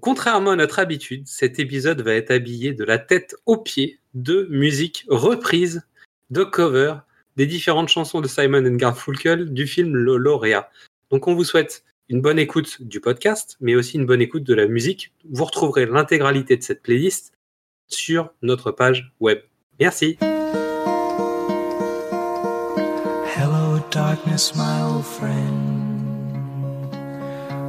Contrairement à notre habitude, cet épisode va être habillé de la tête aux pieds de musique reprise, de cover des différentes chansons de Simon Garfunkel du film Le Lauréat. Donc on vous souhaite une bonne écoute du podcast, mais aussi une bonne écoute de la musique. Vous retrouverez l'intégralité de cette playlist sur notre page web. Merci.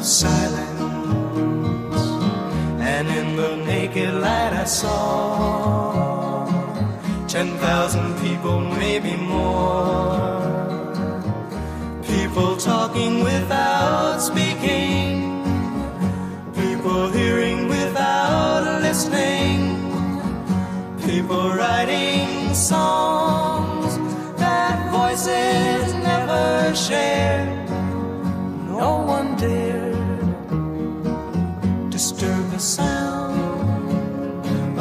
of silence. And in the naked light, I saw ten thousand people, maybe more people talking without speaking, people hearing without listening, people writing songs that voices never shared. No one dared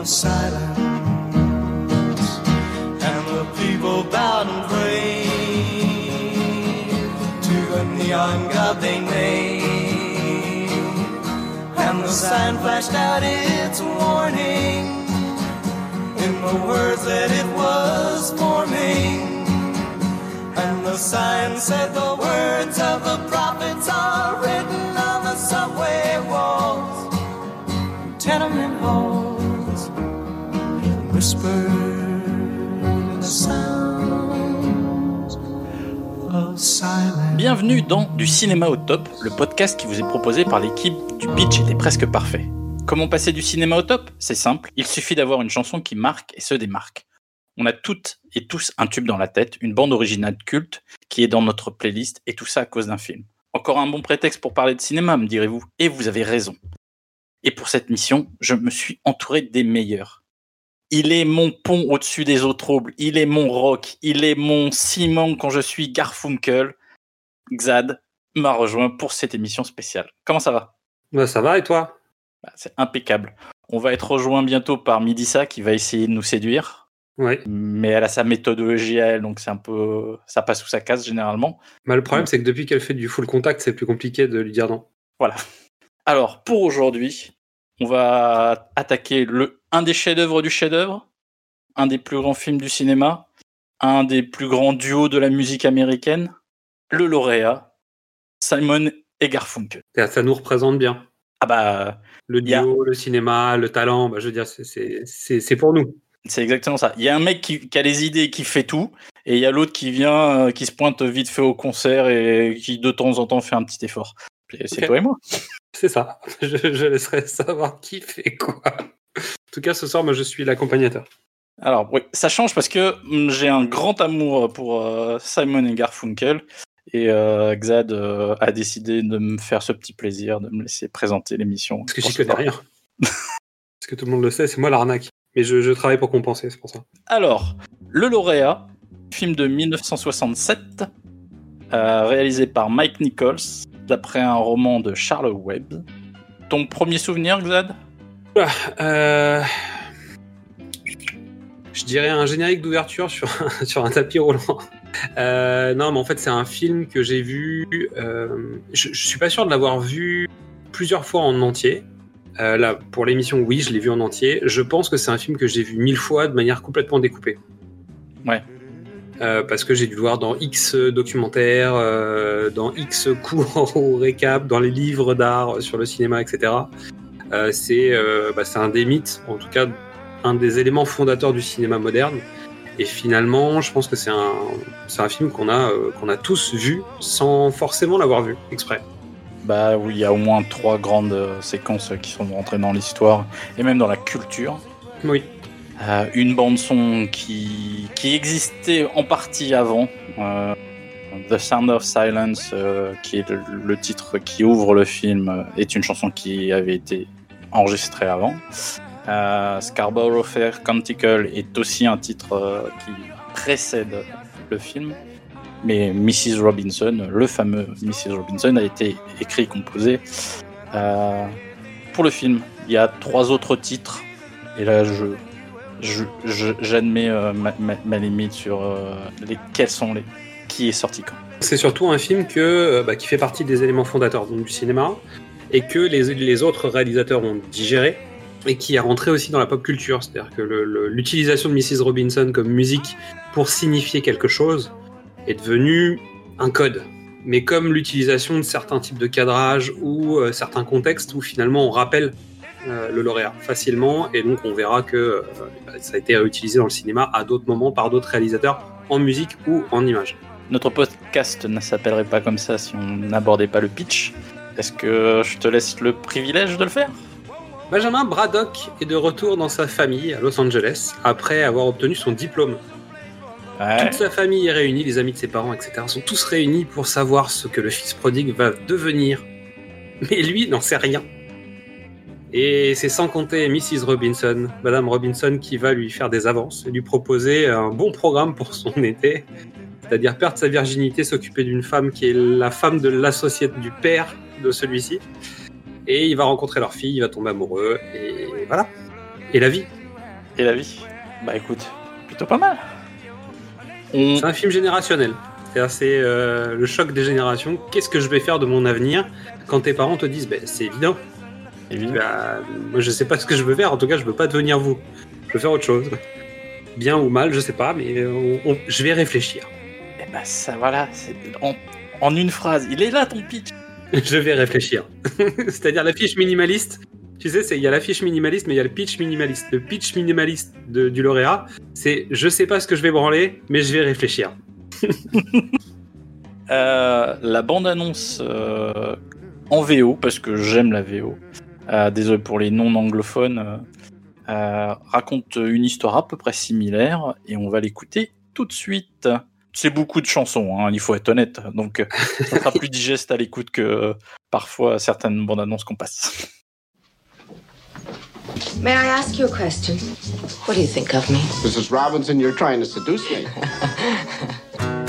of silence. people bowed and prayed to the neon god they made. And the sign flashed out its warning in the words that it was forming. And the sign said the words of the Bienvenue dans Du cinéma au top, le podcast qui vous est proposé par l'équipe du Pitch était presque parfait. Comment passer du cinéma au top? C'est simple, il suffit d'avoir une chanson qui marque et se démarque. On a toutes et tous un tube dans la tête, une bande originale culte qui est dans notre playlist et tout ça à cause d'un film. Encore un bon prétexte pour parler de cinéma, me direz-vous, et vous avez raison. Et pour cette mission, je me suis entouré des meilleurs. Il est mon pont au-dessus des eaux troubles. Il est mon rock. Il est mon ciment quand je suis Garfunkel. Xad m'a rejoint pour cette émission spéciale. Comment ça va? Bah, Ça va et toi? Bah, C'est impeccable. On va être rejoint bientôt par Midissa qui va essayer de nous séduire. Oui. Mais elle a sa méthodologie à elle, donc c'est un peu. Ça passe sous sa case généralement. Bah, le problème, c'est que depuis qu'elle fait du full contact, c'est plus compliqué de lui dire non. Voilà. Alors, pour aujourd'hui, on va attaquer le, un des chefs-d'œuvre du chef-d'œuvre, un des plus grands films du cinéma, un des plus grands duos de la musique américaine, le lauréat, Simon et Garfunkel. Ça nous représente bien. Ah bah. Le duo, le cinéma, le talent, bah, je veux dire, c'est pour nous. C'est exactement ça. Il y a un mec qui, a les idées et qui fait tout, et il y a l'autre qui vient, euh, qui se pointe vite fait au concert et qui de temps en temps fait un petit effort. C'est toi et moi. C'est ça. Je, laisserai savoir qui fait quoi. En tout cas, ce soir, moi, je suis l'accompagnateur. Alors, oui, ça change parce que hum, j'ai un grand amour pour euh, Simon et Garfunkel. Et euh, Xad euh, a décidé de me faire ce petit plaisir, de me laisser présenter l'émission. Parce que j'y connais rien. parce que tout le monde le sait, c'est moi l'arnaque. Mais je, je, travaille pour compenser, c'est pour ça. Alors, Le Lauréat, film de 1967, euh, réalisé par Mike Nichols, d'après un roman de Charles Webb. Ton premier souvenir, Xad? Ah, euh, Je dirais un générique d'ouverture sur, un- sur un tapis roulant. Euh, non, mais en fait, c'est un film que j'ai vu. euh, je, je suis pas sûr de l'avoir vu plusieurs fois en entier. Euh, là, pour l'émission, oui, je l'ai vu en entier. Je pense que c'est un film que j'ai vu mille fois de manière complètement découpée. Ouais. Euh, parce que j'ai dû le voir dans X documentaires, euh, dans X cours au récap, dans les livres d'art sur le cinéma, etc. Euh, c'est euh, bah, c'est un des mythes, en tout cas un des éléments fondateurs du cinéma moderne. Et finalement, je pense que c'est un, film qu'on a, euh, qu'on a tous vu sans forcément l'avoir vu exprès. Bah oui, il y a au moins trois grandes euh, séquences qui sont rentrées dans l'histoire et même dans la culture. Oui. Euh, une bande son qui, qui existait en partie avant. euh, The Sound of Silence, euh, qui est le, titre qui ouvre le film, est une chanson qui avait été enregistrée avant. Scarborough Fair Canticle est aussi un titre qui précède le film. Mais Mrs. Robinson, le fameux Mrs. Robinson, a été écrit et composé pour le film. Il y a trois autres titres. Et là, je- j'admets euh, ma, limite sur euh, les, quels sont les. Qui est sorti quand. C'est surtout un film euh, bah, qui fait partie des éléments fondateurs du cinéma et que les, autres réalisateurs ont digéré et qui est rentré aussi dans la pop culture. C'est-à-dire que l'utilisation de Mrs. Robinson comme musique pour signifier quelque chose est devenue un code. Mais comme l'utilisation de certains types de cadrage ou certains contextes où finalement on rappelle le lauréat facilement et donc on verra que euh, ça a été réutilisé dans le cinéma à d'autres moments par d'autres réalisateurs en musique ou en image. Notre podcast ne s'appellerait pas comme ça si on n'abordait pas le pitch. Est-ce que je te laisse le privilège de le faire? Benjamin Braddock est de retour dans sa famille à Los Angeles après avoir obtenu son diplôme. Toute sa famille est réunie, les amis de ses parents, etc. sont tous réunis pour savoir ce que le fils prodigue va devenir. Mais lui n'en sait rien. Et c'est sans compter Mrs. Robinson, Madame Robinson, qui va lui faire des avances et lui proposer un bon programme pour son été. C'est-à-dire perdre sa virginité, s'occuper d'une femme qui est la femme de l'associé du père de celui-ci. Et il va rencontrer leur fille, il va tomber amoureux, et voilà. Et la vie. Et la vie Bah écoute, plutôt pas mal. C'est un film générationnel. C'est euh, le choc des générations. Qu'est-ce que je vais faire de mon avenir quand tes parents te disent ben, c'est évident. Évidemment. Bah, moi, je sais pas ce que je veux faire. En tout cas, je veux pas devenir vous. Je veux faire autre chose. Bien ou mal, je sais pas, mais euh, on- on- je vais réfléchir. Eh bah ça voilà, en, en une phrase. Il est là ton pitch. je vais réfléchir. C'est-à-dire la fiche minimaliste. Tu sais, il y a la fiche minimaliste, mais il y a le pitch minimaliste. Le pitch minimaliste de- du lauréat, c'est je sais pas ce que je vais branler, mais je vais réfléchir. Euh, la bande-annonce euh, en VO, parce que j'aime la VO, désolé pour les non-anglophones, euh, euh, raconte une histoire à peu près similaire et on va l'écouter tout de suite. C'est beaucoup de chansons, hein, il faut être honnête, donc euh, ça sera plus digeste à l'écoute que euh, parfois certaines bandes annonces qu'on passe. May I ask you a question? What do you think of me? Mrs. Robinson, you're trying to seduce me.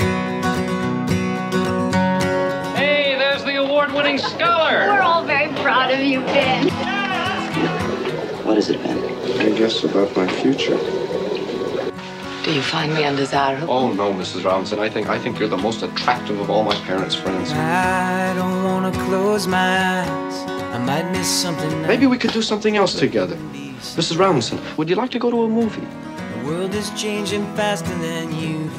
award-winning scholar. We're all very proud of you, Ben. What is it, Ben? I guess about my future. Do you find me undesirable? Oh no, Mrs. Robinson. I think I think you're the most attractive of all my parents' friends. I don't wanna close my eyes. I might miss something. Maybe we could do something else together. Mrs. Robinson, would you like to go to a movie? The world is changing faster than you.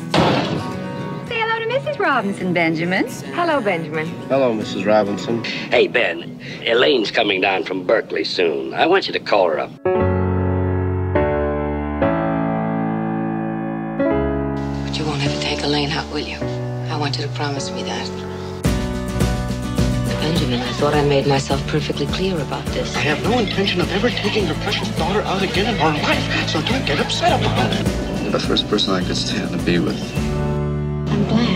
Robinson, Benjamin. Hello, Benjamin. Hello, Mrs. Robinson. Hey, Ben. Elaine's coming down from Berkeley soon. I want you to call her up. But you won't ever take Elaine out, will you? I want you to promise me that. Benjamin, I thought I made myself perfectly clear about this. I have no intention of ever taking your precious daughter out again in our life, so don't get upset about it. You're the first person I could stand to be with. I'm glad.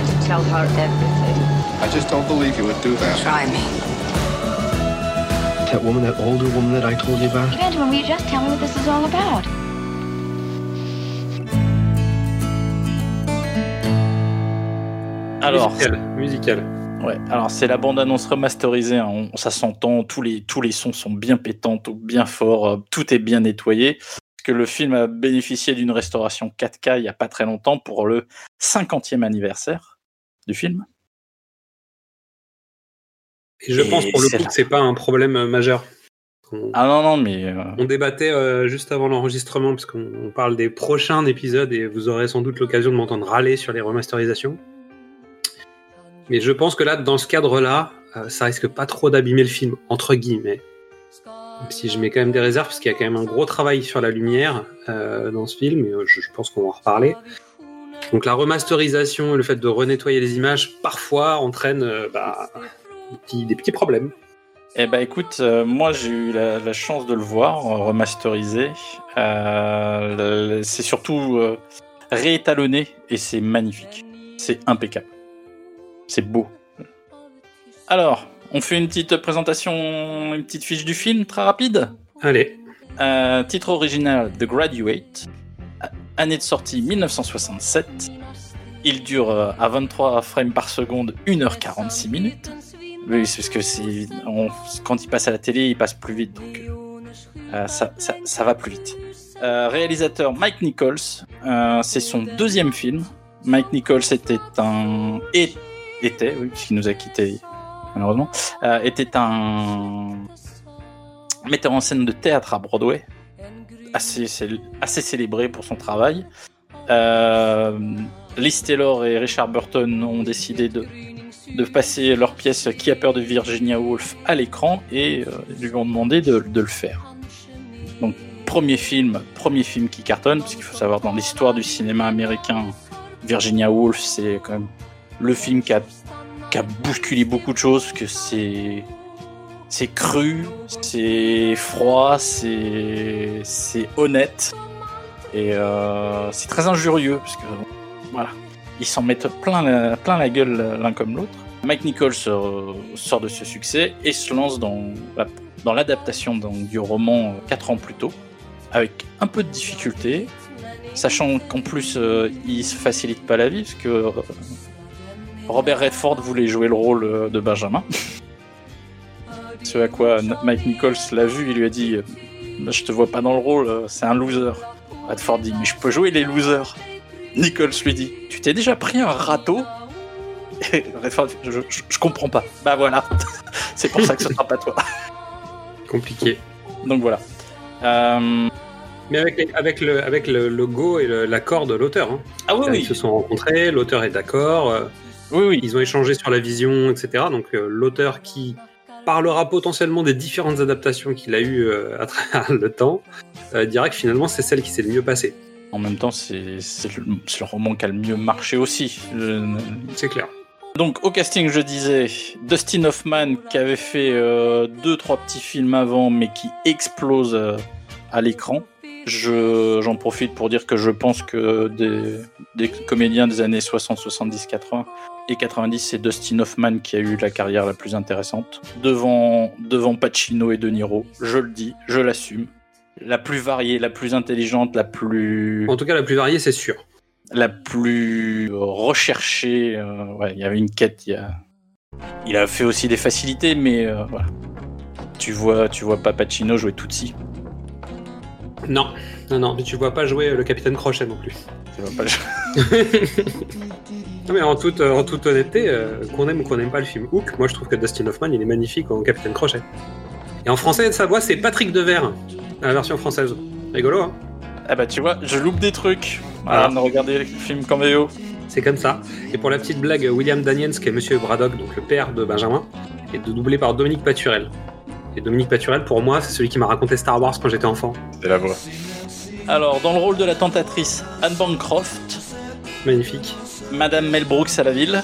Prepared to tell her everything. I just don't believe you would do that. Try me. That woman, that older woman that I told you about? Benjamin, will you just tell me what this is all about? Alors, Musical. musical. Ouais, alors c'est la bande-annonce remasterisée, hein, on- ça s'entend, tous les, tous les sons sont bien pétants, tout- bien forts, euh, tout est bien nettoyé. Parce que le film a bénéficié d'une restauration 4K il n'y a pas très longtemps pour le 50e anniversaire du film. Et je Et pense pour le coup là. que c'est pas un problème euh, majeur. On, Ah non, non, mais euh, on débattait euh, juste avant l'enregistrement, parce qu'on on parle des prochains épisodes et vous aurez sans doute l'occasion de m'entendre râler sur les remasterisations. Mais je pense que là, dans ce cadre-là, euh, ça risque pas trop d'abîmer le film, entre guillemets. Si je mets quand même des réserves, parce qu'il y a quand même un gros travail sur la lumière euh, dans ce film, et euh, je, pense qu'on va en reparler. Donc la remasterisation et le fait de renettoyer les images, parfois, entraîne euh, bah, des, petits, problèmes. Eh ben écoute, moi j'ai eu la, chance de le voir remasterisé. C'est surtout réétalonné et c'est magnifique. C'est impeccable. C'est beau. Alors, on fait une petite présentation, une petite fiche du film très rapide. Allez, Euh, titre original The Graduate. Année de sortie 1967. Il dure euh, à 23 frames par seconde, 1h46 minutes. Oui, c'est parce que on- quand il passe à la télé, il passe plus vite, donc euh, ça, ça, ça va plus vite. Euh, réalisateur Mike Nichols, c'est son deuxième film. Mike Nichols était un et- était, oui, puisqu'il nous a quittés malheureusement, euh, était un metteur en scène de théâtre à Broadway, assez, assez célébré pour son travail. Euh, Liz Taylor et Richard Burton ont décidé de, de passer leur pièce Qui a peur de Virginia Woolf à l'écran et euh, lui ont demandé de, de le faire. Donc premier film, premier film qui cartonne, parce qu'il faut savoir dans l'histoire du cinéma américain, Virginia Woolf c'est quand même le film qui a, qui a bousculé beaucoup de choses, que c'est c'est cru, c'est froid, c'est c'est honnête et euh, c'est très injurieux parce que voilà, ils s'en mettent plein la, plein la gueule l'un comme l'autre. Mike Nichols euh, sort de ce succès et se lance dans dans l'adaptation du roman euh, quatre ans plus tôt, avec un peu de difficulté, sachant qu'en plus euh, il se facilite pas la vie parce que euh, Robert Redford voulait jouer le rôle euh, de Benjamin. Ce à quoi Mike Nichols l'a vu, il lui a dit euh, Je te vois pas dans le rôle, euh, c'est un loser. Redford dit Mais je peux jouer les losers. Nichols lui dit Tu t'es déjà pris un râteau? Et Redford dit, je, je- je comprends pas. Bah voilà, c'est pour ça que ce sera pas toi. compliqué. Donc voilà. Euh, Mais avec, les- avec, le, avec le logo et l'accord de l'auteur. hein. Ah oui, Ils oui, se sont rencontrés, l'auteur est d'accord, oui, oui. ils ont échangé sur la vision, etc. Donc euh, l'auteur qui parlera potentiellement des différentes adaptations qu'il a eues euh, à travers le temps, euh, dira que finalement c'est celle qui s'est le mieux passée. En même temps, c'est c'est le, roman qui a le mieux marché aussi. Je- C'est clair. Donc au casting, je disais Dustin Hoffman qui avait fait euh, deux trois petits films avant, mais qui explose euh, à l'écran. Je j'en profite pour dire que je pense que des, des comédiens des années 60, 70, 80 et 90, c'est Dustin Hoffman qui a eu la carrière la plus intéressante devant devant Pacino et De Niro. Je le dis, je l'assume. La plus variée, la plus intelligente, la plus En tout cas, la plus variée, c'est sûr. la plus recherchée. euh, ouais, il y avait une quête. Il, y a... il a fait aussi des facilités, mais euh, voilà. Tu vois, tu vois pas Pacino jouer Tutsi. Non, non, non, mais tu vois pas jouer euh, le capitaine Crochet non plus. Tu vois pas le- Non, mais en toute, euh, en toute honnêteté, euh, qu'on aime ou qu'on n'aime pas le film Hook, moi je trouve que Dustin Hoffman il est magnifique en capitaine Crochet. Et en français, sa voix c'est Patrick Devers, la version française. Rigolo, hein? Ah bah tu vois, je loupe des trucs. Voilà, Ah. regardé le film qu'en VO. C'est comme ça. Et pour la petite blague, William Daniels, qui est Monsieur Braddock, donc le père de Benjamin, est doublé par Dominique Paturel. Et Dominique Paturel, pour moi, c'est celui qui m'a raconté Star Wars quand j'étais enfant. C'est la voix. Alors, dans le rôle de la tentatrice, Anne Bancroft, Magnifique. Madame Mel Brooks à la ville,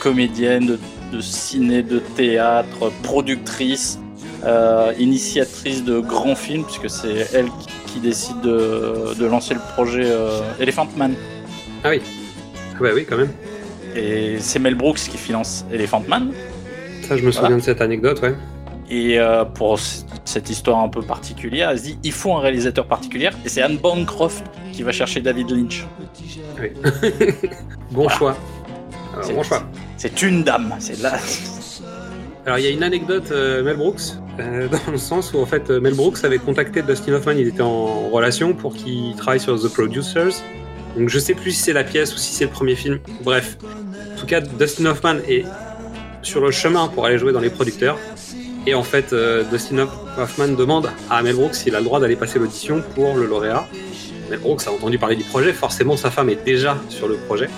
comédienne de, de ciné, de théâtre, productrice, euh, initiatrice de grands films, puisque c'est elle qui, qui décide de, de lancer le projet euh, Elephant Man. Ah oui. Ah bah oui, quand même. Et c'est Mel Brooks qui finance Elephant Man. Ça, je me souviens Voilà. de cette anecdote, ouais. Et euh, pour cette histoire un peu particulière, elle se dit il faut un réalisateur particulier. Et c'est Anne Bancroft qui va chercher David Lynch. Oui. bon Voilà. choix. Alors, C'est- bon choix. C'est une dame. C'est là. Alors il y a une anecdote euh, Mel Brooks euh, dans le sens où en fait euh, Mel Brooks avait contacté Dustin Hoffman, ils étaient en relation pour qu'il travaille sur The Producers. Donc je sais plus si c'est la pièce ou si c'est le premier film. Bref, en tout cas Dustin Hoffman est sur le chemin pour aller jouer dans les producteurs. Et en fait euh, Dustin Hoff- Hoffman demande à Mel Brooks s'il a le droit d'aller passer l'audition pour le lauréat. Mel Brooks a entendu parler du projet, forcément sa femme est déjà sur le projet.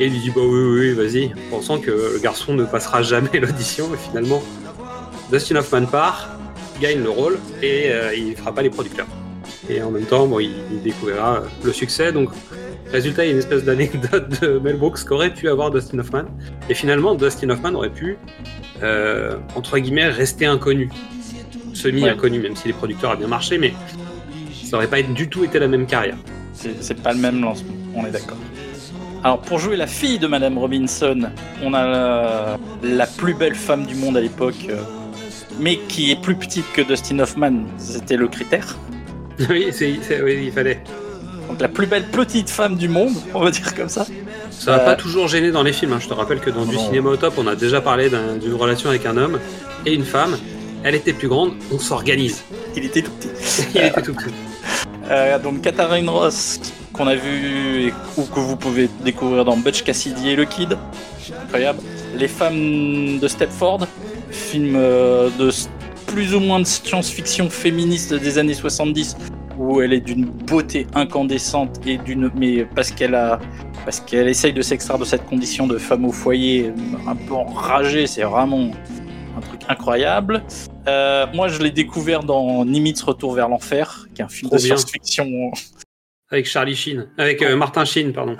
Et il lui dit bah oui, oui, oui, vas-y, pensant que le garçon ne passera jamais l'audition. Et finalement, Dustin Hoffman part, gagne le rôle et euh, il fera pas les producteurs. Et en même temps, bon, il, il découvrira le succès. Donc, résultat, il y a une espèce d'anecdote de Mel Brooks qu'aurait pu avoir Dustin Hoffman. Et finalement, Dustin Hoffman aurait pu, euh, entre guillemets, rester inconnu. Semi-inconnu, même si les producteurs a bien marché, mais ça aurait pas du tout été la même carrière. C'est pas le même lancement, on est d'accord. Alors pour jouer la fille de Madame Robinson, on a la, la plus belle femme du monde à l'époque, euh, mais qui est plus petite que Dustin Hoffman, c'était le critère. oui, c'est- oui, il fallait. Donc la plus belle petite femme du monde, on va dire comme ça. Ça va Euh, pas toujours gêner dans les films. hein. Je te rappelle que dans du Non. cinéma au top, on a déjà parlé d'un- d'une relation avec un homme et une femme. Elle était plus grande, on s'organise. Il était tout petit. Il était tout petit. Euh, donc Katharine Ross, qu'on a vu et- ou que vous pouvez découvrir dans Butch Cassidy et le Kid. Incroyable. Les femmes de Stepford, film euh, de plus ou moins de science-fiction féministe des années 70 où elle est d'une beauté incandescente et d'une mais parce qu'elle a parce qu'elle essaye de s'extraire de cette condition de femme au foyer un peu enragée, c'est vraiment un truc incroyable. Euh, moi, je l'ai découvert dans Nimitz Retour vers l'enfer, qui est un film Trop de science-fiction Avec Charlie Sheen. Avec euh, Martin Sheen, pardon.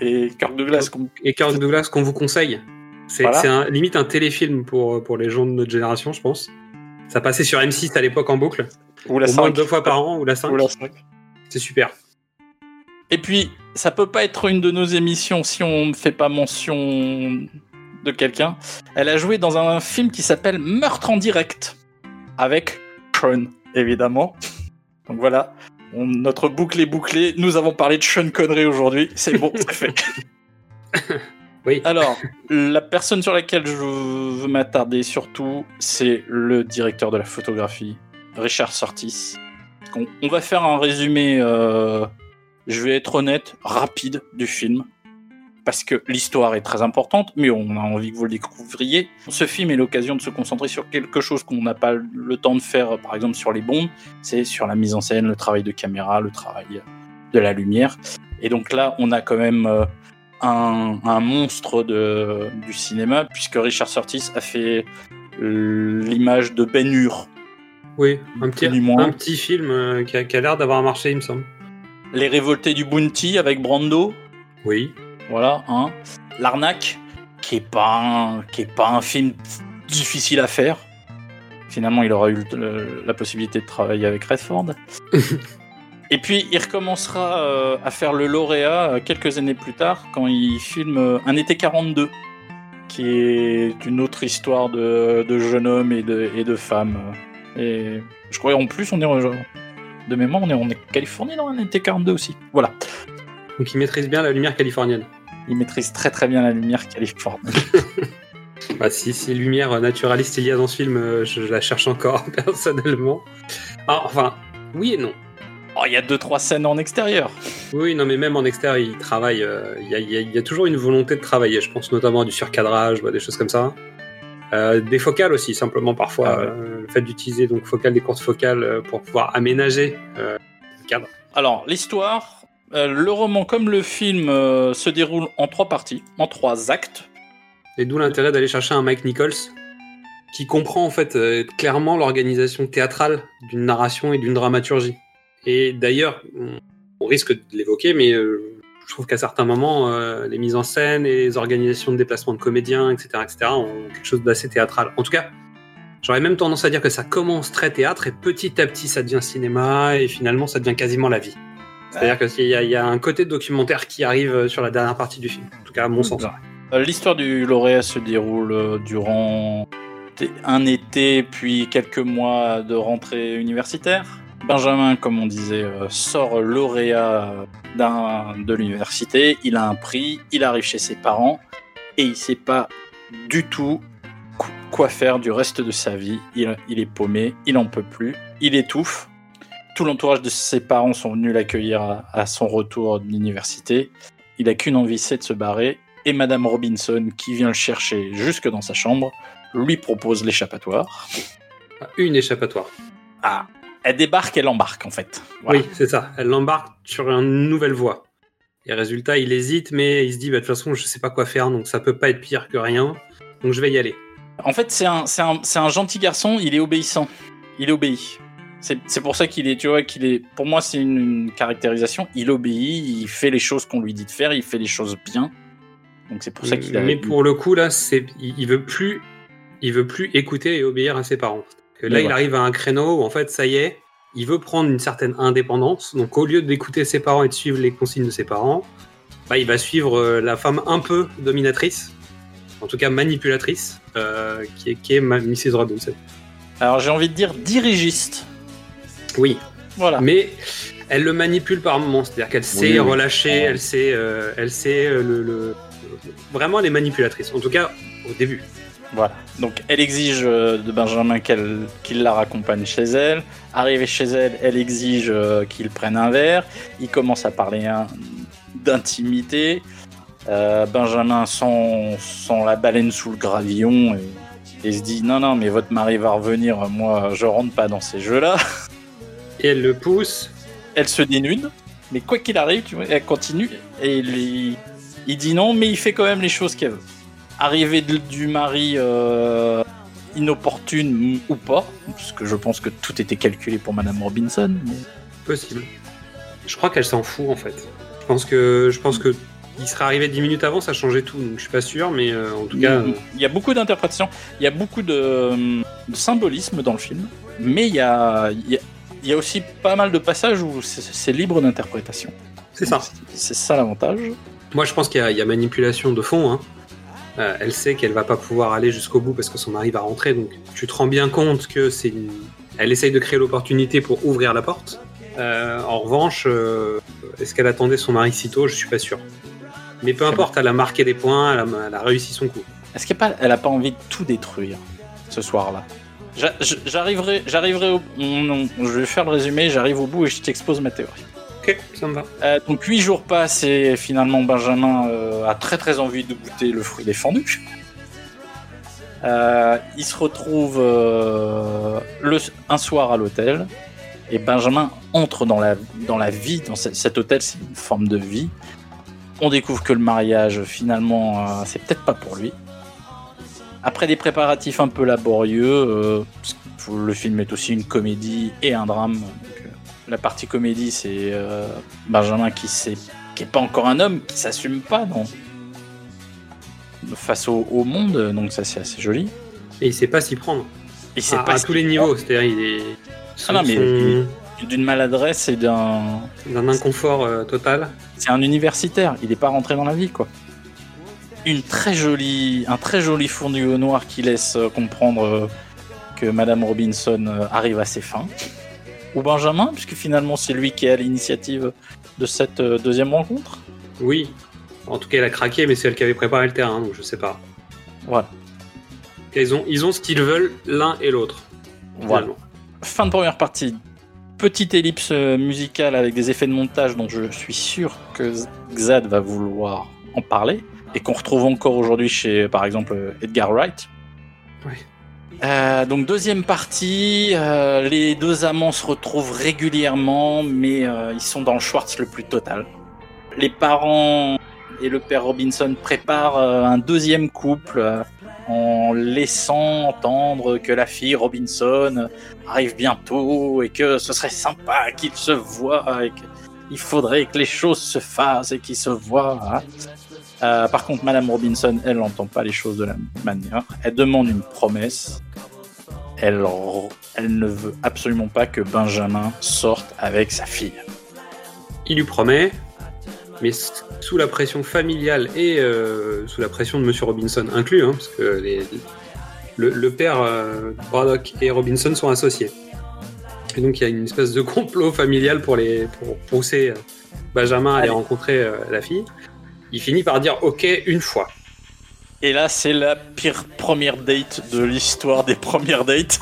et Kirk Douglas. Et Kirk Douglas, qu'on vous conseille. C'est Voilà. limite un téléfilm pour, pour les gens de notre génération, je pense. Ça passait sur M6 à l'époque en boucle. Ou la au moins 5. deux fois par an, ou la 5. Ou la 5. C'est super. Et puis, ça peut pas être une de nos émissions si on ne fait pas mention de quelqu'un. Elle a joué dans un film qui s'appelle Meurtre en direct, avec Sean, évidemment. Donc voilà, on- notre boucle est bouclée. Nous avons parlé de Sean Connery aujourd'hui. C'est bon, c'est fait. Oui. Alors, la personne sur laquelle je veux m'attarder surtout, c'est le directeur de la photographie, Richard Sortis. On, va faire un résumé, euh, je vais être honnête, rapide du film, parce que l'histoire est très importante, mais on a envie que vous le découvriez. Ce film est l'occasion de se concentrer sur quelque chose qu'on n'a pas le temps de faire, par exemple sur les bombes, c'est sur la mise en scène, le travail de caméra, le travail de la lumière. Et donc là, on a quand même euh, un, monstre de, du cinéma, puisque Richard Curtis a fait euh, l'image de Ben Hur, Oui, un petit, un film euh, qui a, l'air d'avoir marché, il me semble. Les Révoltés du Bounty avec Brando, Oui. voilà, hein. L'arnaque, qui est pas un, qui est pas un film difficile à faire. Finalement, il aura eu le- la possibilité de travailler avec Redford. Et puis, il recommencera euh, à faire le lauréat euh, quelques années plus tard, quand il filme euh, Un été 42, qui est une autre histoire de, de jeune homme et de, et de femme. Et je crois en plus, on est en- de mémoire, on est en Californie dans Un été 42 aussi. Voilà. Donc il maîtrise bien la lumière californienne. Il maîtrise très très bien la lumière californienne. Bah, si, si lumière naturaliste il y a dans ce film, euh, je, je la cherche encore personnellement. Ah, enfin, oui et non. Oh, il y a deux trois scènes en extérieur. Oui, non, mais même en extérieur, il travaille. euh, y, y il y a toujours une volonté de travailler. Je pense notamment à du surcadrage, bah, des choses comme ça. Euh, des focales aussi, simplement parfois. Ah ouais. euh, le fait d'utiliser donc focales, des courtes focales euh, pour pouvoir aménager euh, le cadre. Alors l'histoire, le roman comme le film se déroule en trois parties, en trois actes. Et d'où l'intérêt d'aller chercher un Mike Nichols qui comprend en fait clairement l'organisation théâtrale d'une narration et d'une dramaturgie. Et d'ailleurs, on, risque de l'évoquer, mais je trouve qu'à certains moments, euh, les mises en scène et les organisations de déplacement de comédiens, etc., etc., ont quelque chose d'assez théâtral. En tout cas, j'aurais même tendance à dire que ça commence très théâtre et petit à petit ça devient cinéma et finalement ça devient quasiment la vie. C'est-à-dire qu'il y, y a un côté documentaire qui arrive sur la dernière partie du film, en tout cas à mon sens. Euh, L'histoire du lauréat se déroule euh, durant un été, puis quelques mois de rentrée universitaire. Benjamin, comme on disait, euh, sort lauréat de l'université. Il a un prix, il arrive chez ses parents et il sait pas du tout qu- quoi faire du reste de sa vie. Il, il est paumé, il en peut plus, il étouffe. Tout l'entourage de ses parents sont venus l'accueillir à, à son retour de l'université. Il a qu'une envie, c'est de se barrer. Et Madame Robinson, qui vient le chercher jusque dans sa chambre, lui propose l'échappatoire. Une échappatoire. Ah, elle débarque, elle embarque en fait. Voilà. Oui, c'est ça. Elle l'embarque sur une nouvelle voie. Et résultat, il hésite, mais il se dit, bah, de toute façon, je sais pas quoi faire, donc ça peut pas être pire que rien. Donc je vais y aller. En fait, c'est un, c'est un, c'est un gentil garçon, il est obéissant. Il obéit. C'est c'est pour ça qu'il est, tu vois, qu'il est. Pour moi, c'est une, une caractérisation. Il obéit, il fait les choses qu'on lui dit de faire, il fait les choses bien. Donc c'est pour ça qu'il a. Mais pour le coup, là, c'est, il, il veut plus, il veut plus écouter et obéir à ses parents. Que là, il voilà. arrive à un créneau où, en fait, ça y est, il veut prendre une certaine indépendance. Donc, au lieu d'écouter ses parents et de suivre les consignes de ses parents, bah, il va suivre euh, la femme un peu dominatrice, en tout cas manipulatrice, euh, qui est, qui est ma- Mrs. Robinson. Alors j'ai envie de dire dirigiste. Oui, Voilà. mais elle le manipule par moments, c'est-à-dire qu'elle sait Oui, oui. relâcher, elle sait, euh, elle sait euh, le, le- vraiment elle est manipulatrice. En tout cas, au début. Voilà. Donc elle exige euh, de Benjamin qu'il la raccompagne chez elle. Arrivé chez elle, elle exige euh, qu'il prenne un verre. Il commence à parler hein, d'intimité. Euh, Benjamin sent, sent la baleine sous le gravillon et, et se dit non non mais votre mari va revenir. Moi je rentre pas dans ces jeux là. Et elle le pousse. Elle se dénude. Mais quoi qu'il arrive, tu vois, elle continue et il, il dit non, mais il fait quand même les choses qu'elle veut. Arrivée de- du mari euh, inopportune ou pas, parce que je pense que tout était calculé pour Madame Robinson. mais- Possible. Je crois qu'elle s'en fout en fait. Je pense que je pense que il serait arrivé 10 minutes avant, ça changeait tout. Donc je suis pas sûr, mais euh, en tout cas, euh, il y a beaucoup d'interprétations, il y a beaucoup de, de symbolisme dans le film, mais il y a, il y a- il y a aussi pas mal de passages où c'est libre d'interprétation. c'est ça. C'est ça l'avantage. Moi, je pense qu'il y, y a manipulation de fond. hein. Euh, elle sait qu'elle va pas pouvoir aller jusqu'au bout parce que son mari va rentrer. Donc, tu te rends bien compte que c'est une... Elle essaye de créer l'opportunité pour ouvrir la porte. Euh, en revanche, euh, est-ce qu'elle attendait son mari si tôt? Je suis pas sûr. Mais peu importe, elle a marqué des points, elle a, elle a réussi son coup. Est-ce qu'elle a pas, elle a pas envie de tout détruire ce soir-là? J'arriverai, j'arriverai au, non, non, je vais faire le résumé, j'arrive au bout et je t'expose ma théorie. Ok, ça me va. Euh, donc huit jours passent et finalement Benjamin euh, a très très envie de goûter le fruit défendu. Euh, il se retrouve euh, un soir à l'hôtel et Benjamin entre dans la, vie, dans ce- cet hôtel, c'est une forme de vie. On découvre que le mariage, finalement, c'est peut-être pas pour lui. Après des préparatifs un peu laborieux, le film est aussi une comédie et un drame. La partie comédie, c'est euh, Benjamin qui sait, qui est pas encore un homme, qui s'assume pas non, face au, au monde, donc ça c'est assez joli. Et il sait pas s'y prendre. Et c'est À, pas à tous les niveaux, c'est-à-dire il est Ah non, mais son- d'une maladresse et d'un, d'un inconfort euh, total. c'est un universitaire, il n'est pas rentré dans la vie quoi. Une très jolie, un très joli fondu au noir qui laisse euh, comprendre que Madame Robinson arrive à ses fins. Ou Benjamin, puisque finalement c'est lui qui est à l'initiative de cette euh, deuxième rencontre. Oui. En tout cas, elle a craqué, mais c'est elle qui avait préparé le terrain, donc je sais pas. Voilà. Ils ont, ils ont ce qu'ils veulent l'un et l'autre. Voilà. Fin de première partie. Petite ellipse euh, musicale avec des effets de montage dont je suis sûr que Xad va vouloir en parler et qu'on retrouve encore aujourd'hui chez, par exemple, euh, Edgar Wright. Ouais. Euh, donc deuxième partie, euh, les deux amants se retrouvent régulièrement, mais euh, ils sont dans le Schwartz le plus total. Les parents et le père Robinson préparent euh, un deuxième couple euh, en laissant entendre que la fille Robinson arrive bientôt et que ce serait sympa qu'ils se voient et qu'il faudrait que les choses se fassent et qu'ils se voient. Euh, par contre, Madame Robinson, elle n'entend pas les choses de la même manière. Elle demande une promesse. Elle, elle ne veut absolument pas que Benjamin sorte avec sa fille. Il lui promet, mais sous la pression familiale et euh, sous la pression de Monsieur Robinson inclus, hein, parce que les- le, le père euh, Braddock et Robinson sont associés. Et donc il y a une espèce de complot familial pour les pour pousser Benjamin à aller rencontrer euh, la fille. Il finit par dire OK une fois. Et là, c'est la pire première date de l'histoire des premières dates.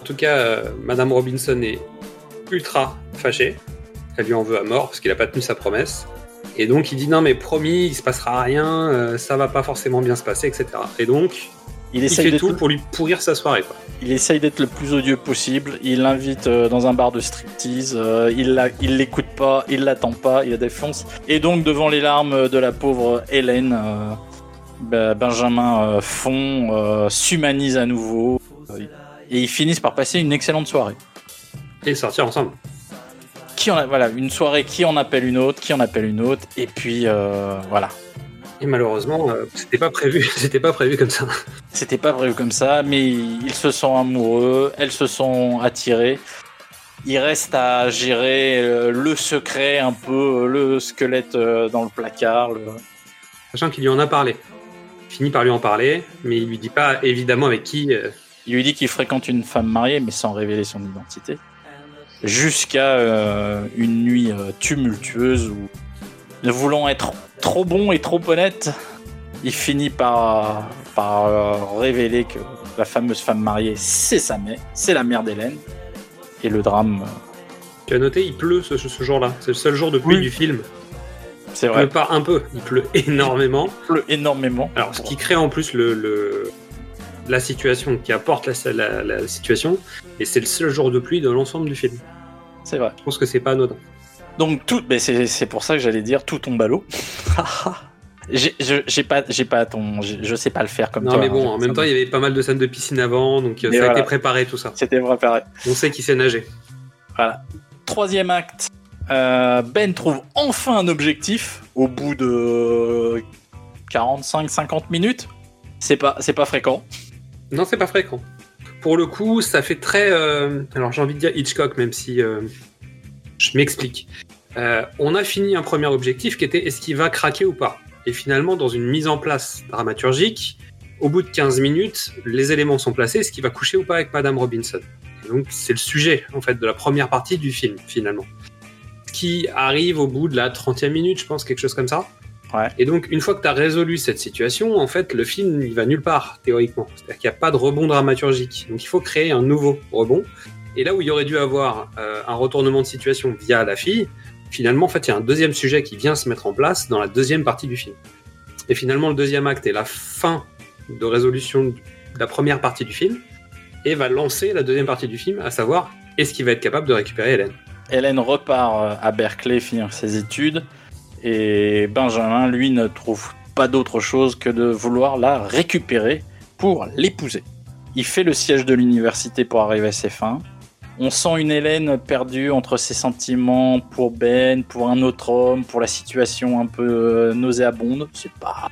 En tout cas, euh, Madame Robinson est ultra fâchée. Elle lui en veut à mort parce qu'il a pas tenu sa promesse. Et donc il dit non mais promis, il se passera rien, euh, ça va pas forcément bien se passer, etc. Et donc Il il essaye fait tout pour lui pourrir sa soirée. Quoi. Il essaye d'être le plus odieux possible. Il l'invite euh, dans un bar de striptease. euh, il l'écoute pas, il l'attend pas, il la défonce. Et donc, devant les larmes de la pauvre Hélène, euh, bah, Benjamin fond, s'humanise à nouveau. et ils finissent par passer une excellente soirée. Et sortir ensemble. Qui en a, voilà, une soirée qui en appelle une autre, qui en appelle une autre. Et puis, voilà. Et malheureusement, euh, c'était pas prévu, c'était pas prévu comme ça. C'était pas prévu comme ça, mais ils se sont amoureux, elles se sont attirées. Il reste à gérer euh, le secret, un peu euh, le squelette euh, dans le placard. le- Sachant qu'il lui en a parlé. Il finit par lui en parler, mais il lui dit pas évidemment avec qui. euh, Il lui dit qu'il fréquente une femme mariée, mais sans révéler son identité. Jusqu'à euh, une nuit tumultueuse où, ne voulant être trop bon et trop honnête, il finit par, par euh, révéler que la fameuse femme mariée, c'est sa mère, c'est la mère d'Hélène. Et le drame, euh, Tu as noté, il pleut ce, ce jour-là. C'est le seul jour de pluie Oui. du film. c'est Il vrai, pleut pas un peu, il pleut énormément. pleut énormément. Alors, ce qui crée en plus le, le- la situation, qui apporte la, la- la situation, et c'est le seul jour de pluie de l'ensemble du film. C'est vrai. Je pense que c'est pas anodin. Donc tout, mais c'est c'est pour ça que j'allais dire tout tombe à l'eau. J'ai pas, j'ai pas ton, je sais pas le faire comme Non, toi. mais hein. bon, en même temps, il y avait pas mal de scènes de piscine avant, donc euh, Et ça a été préparé tout ça. C'était pareil. On sait qu'il sait nager. Voilà. Troisième acte. euh, ben trouve enfin un objectif au bout de 45-50 minutes. C'est pas, c'est pas fréquent. Non, c'est pas fréquent. Pour le coup, ça fait très. euh, alors, j'ai envie de dire Hitchcock, même si euh, je m'explique. Euh, on a fini un premier objectif qui était est-ce qu'il va craquer ou pas Et finalement, dans une mise en place dramaturgique, au bout de 15 minutes, les éléments sont placés est-ce qu'il va coucher ou pas avec Madame Robinson Et donc, c'est le sujet, en fait, de la première partie du film, finalement. Ce qui arrive au bout de la 30e minute, je pense, quelque chose comme ça. Ouais. Et donc, une fois que tu as résolu cette situation, en fait, le film, il va nulle part, théoriquement. C'est-à-dire qu'il n'y a pas de rebond dramaturgique. Donc, il faut créer un nouveau rebond. Et là où il y aurait dû avoir euh, un retournement de situation via la fille, finalement, en fait, il y a un deuxième sujet qui vient se mettre en place dans la deuxième partie du film. Et finalement, le deuxième acte est la fin de résolution de la première partie du film et va lancer la deuxième partie du film, à savoir, est-ce qu'il va être capable de récupérer Hélène? Hélène repart euh, à Berkeley finir ses études et Benjamin, lui, ne trouve pas d'autre chose que de vouloir la récupérer pour l'épouser. Il fait le siège de l'université pour arriver à ses fins. On sent une Hélène perdue entre ses sentiments pour Ben, pour un autre homme, pour la situation un peu euh, nauséabonde. C'est pas.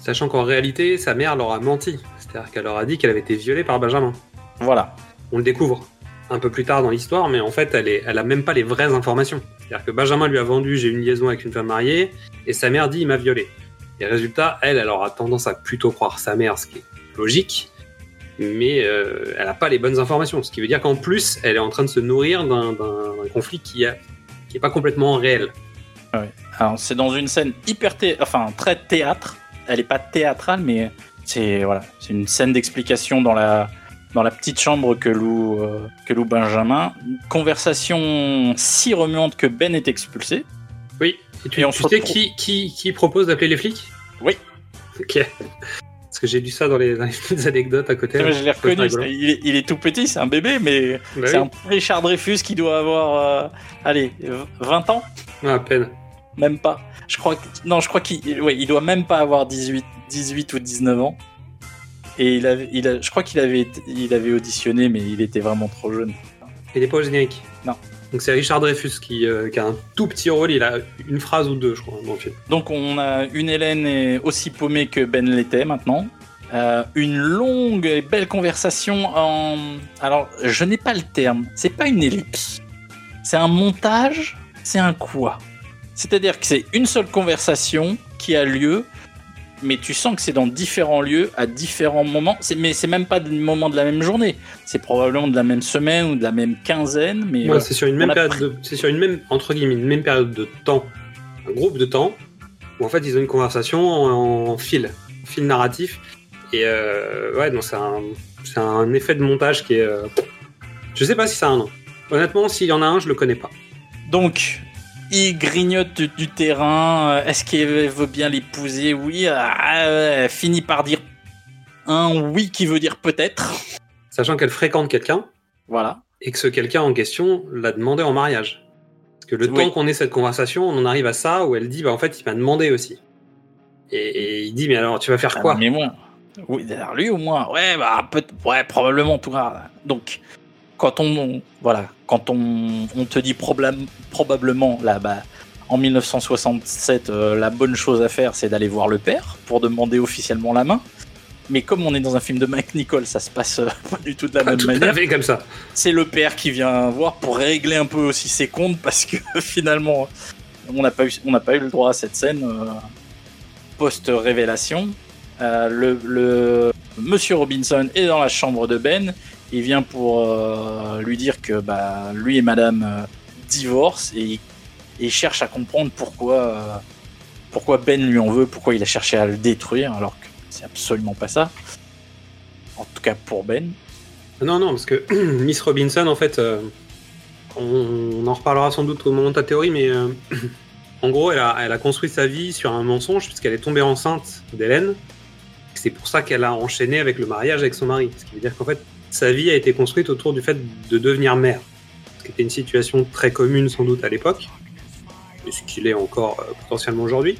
Sachant qu'en réalité, sa mère leur a menti. C'est-à-dire qu'elle leur a dit qu'elle avait été violée par Benjamin. Voilà. On le découvre un peu plus tard dans l'histoire, mais en fait, elle, est, elle a même pas les vraies informations. C'est-à-dire que Benjamin lui a vendu j'ai une liaison avec une femme mariée, et sa mère dit il m'a violé. Et résultat, elle, elle aura tendance à plutôt croire sa mère, ce qui est logique, mais euh, elle n'a pas les bonnes informations. Ce qui veut dire qu'en plus, elle est en train de se nourrir d'un conflit qui n'est qui pas complètement réel. Alors, c'est dans une scène hyper thé- enfin très théâtre. Elle est pas théâtrale, mais c'est voilà, c'est une scène d'explication dans la dans la petite chambre que loue euh, que loue Benjamin. Une conversation si remuante que Ben est expulsé. Oui. Et tu, Et on tu sais qui, qui propose d'appeler les flics? Oui. Ok. Parce que j'ai lu ça dans les, dans les petites anecdotes à côté. je l'ai Ça, c'est reconnu. Il est, il est tout petit, c'est un bébé, mais Bah c'est oui. un Richard Dreyfus qui doit avoir euh, allez 20 ans, Ah, à peine. même pas. Je crois que non, je crois qu'il ouais, il doit même pas avoir 18 18 ou 19 ans. Et il avait, il a, je crois qu'il avait, il avait auditionné, mais il était vraiment trop jeune. Il n'est pas au générique. Non. Donc c'est Richard Dreyfus qui, euh, qui a un tout petit rôle, il a une phrase ou deux, je crois, dans le film. Donc on a une Hélène aussi paumée que Ben l'était maintenant. Euh, une longue et belle conversation en... Alors, je n'ai pas le terme. C'est pas une ellipse. C'est un montage. C'est un quoi C'est-à-dire que c'est une seule conversation qui a lieu mais tu sens que c'est dans différents lieux, à différents moments. Mais c'est même pas des moments de la même journée. C'est probablement de la même semaine ou de la même quinzaine. Mais Ouais, euh, c'est sur une même période pris- c'est sur une même entre guillemets une même période de temps, un groupe de temps où en fait ils ont une conversation en, en fil, fil narratif. Et euh, ouais, non, c'est un, c'est un effet de montage qui est. euh, je sais pas si ça a un nom. Honnêtement, s'il y en a un, je le connais pas. Donc, il grignote du, du terrain. euh, Est-ce qu'il veut bien l'épouser? Oui. Ah, ouais, finit par dire un oui qui veut dire peut-être. Sachant qu'elle fréquente quelqu'un Voilà. et que ce quelqu'un en question l'a demandé en mariage. Parce que le Oui. temps qu'on ait cette conversation, on en arrive à ça où elle dit bah en fait il m'a demandé aussi. Et, et il dit mais alors tu vas faire quoi? Ah, Mais moi. Oui, derrière lui ou moi? Ouais, bah, peut ouais, probablement en tout cas. Donc, quand on, voilà, quand on, on te dit problème, probablement là, bah, en 1967, euh, la bonne chose à faire, c'est d'aller voir le père pour demander officiellement la main. Mais comme on est dans un film de Mike Nicole, ça se passe euh, pas du tout de la Pas même tout manière. fait comme ça. C'est le père qui vient voir pour régler un peu aussi ses comptes parce que finalement, on n'a pas eu, on n'a pas eu le droit à cette scène euh, post-révélation. Euh, le, le Monsieur Robinson est dans la chambre de Ben. Il vient pour euh, lui dire que bah, lui et Madame euh, divorcent et, il- cherche à comprendre pourquoi, euh, pourquoi Ben lui en veut, pourquoi il a cherché à le détruire alors que c'est absolument pas ça. En tout cas pour Ben. Non, non, parce que Miss Robinson, en fait, on, en reparlera sans doute au moment de ta théorie, mais en gros, elle a construit sa vie sur un mensonge, puisqu'elle est tombée enceinte d'Hélène. C'est pour ça qu'elle a enchaîné avec le mariage avec son mari. Ce qui veut dire qu'en fait, sa vie a été construite autour du fait de devenir mère. Ce qui était une situation très commune sans doute à l'époque, et ce qu'il est encore euh, potentiellement aujourd'hui.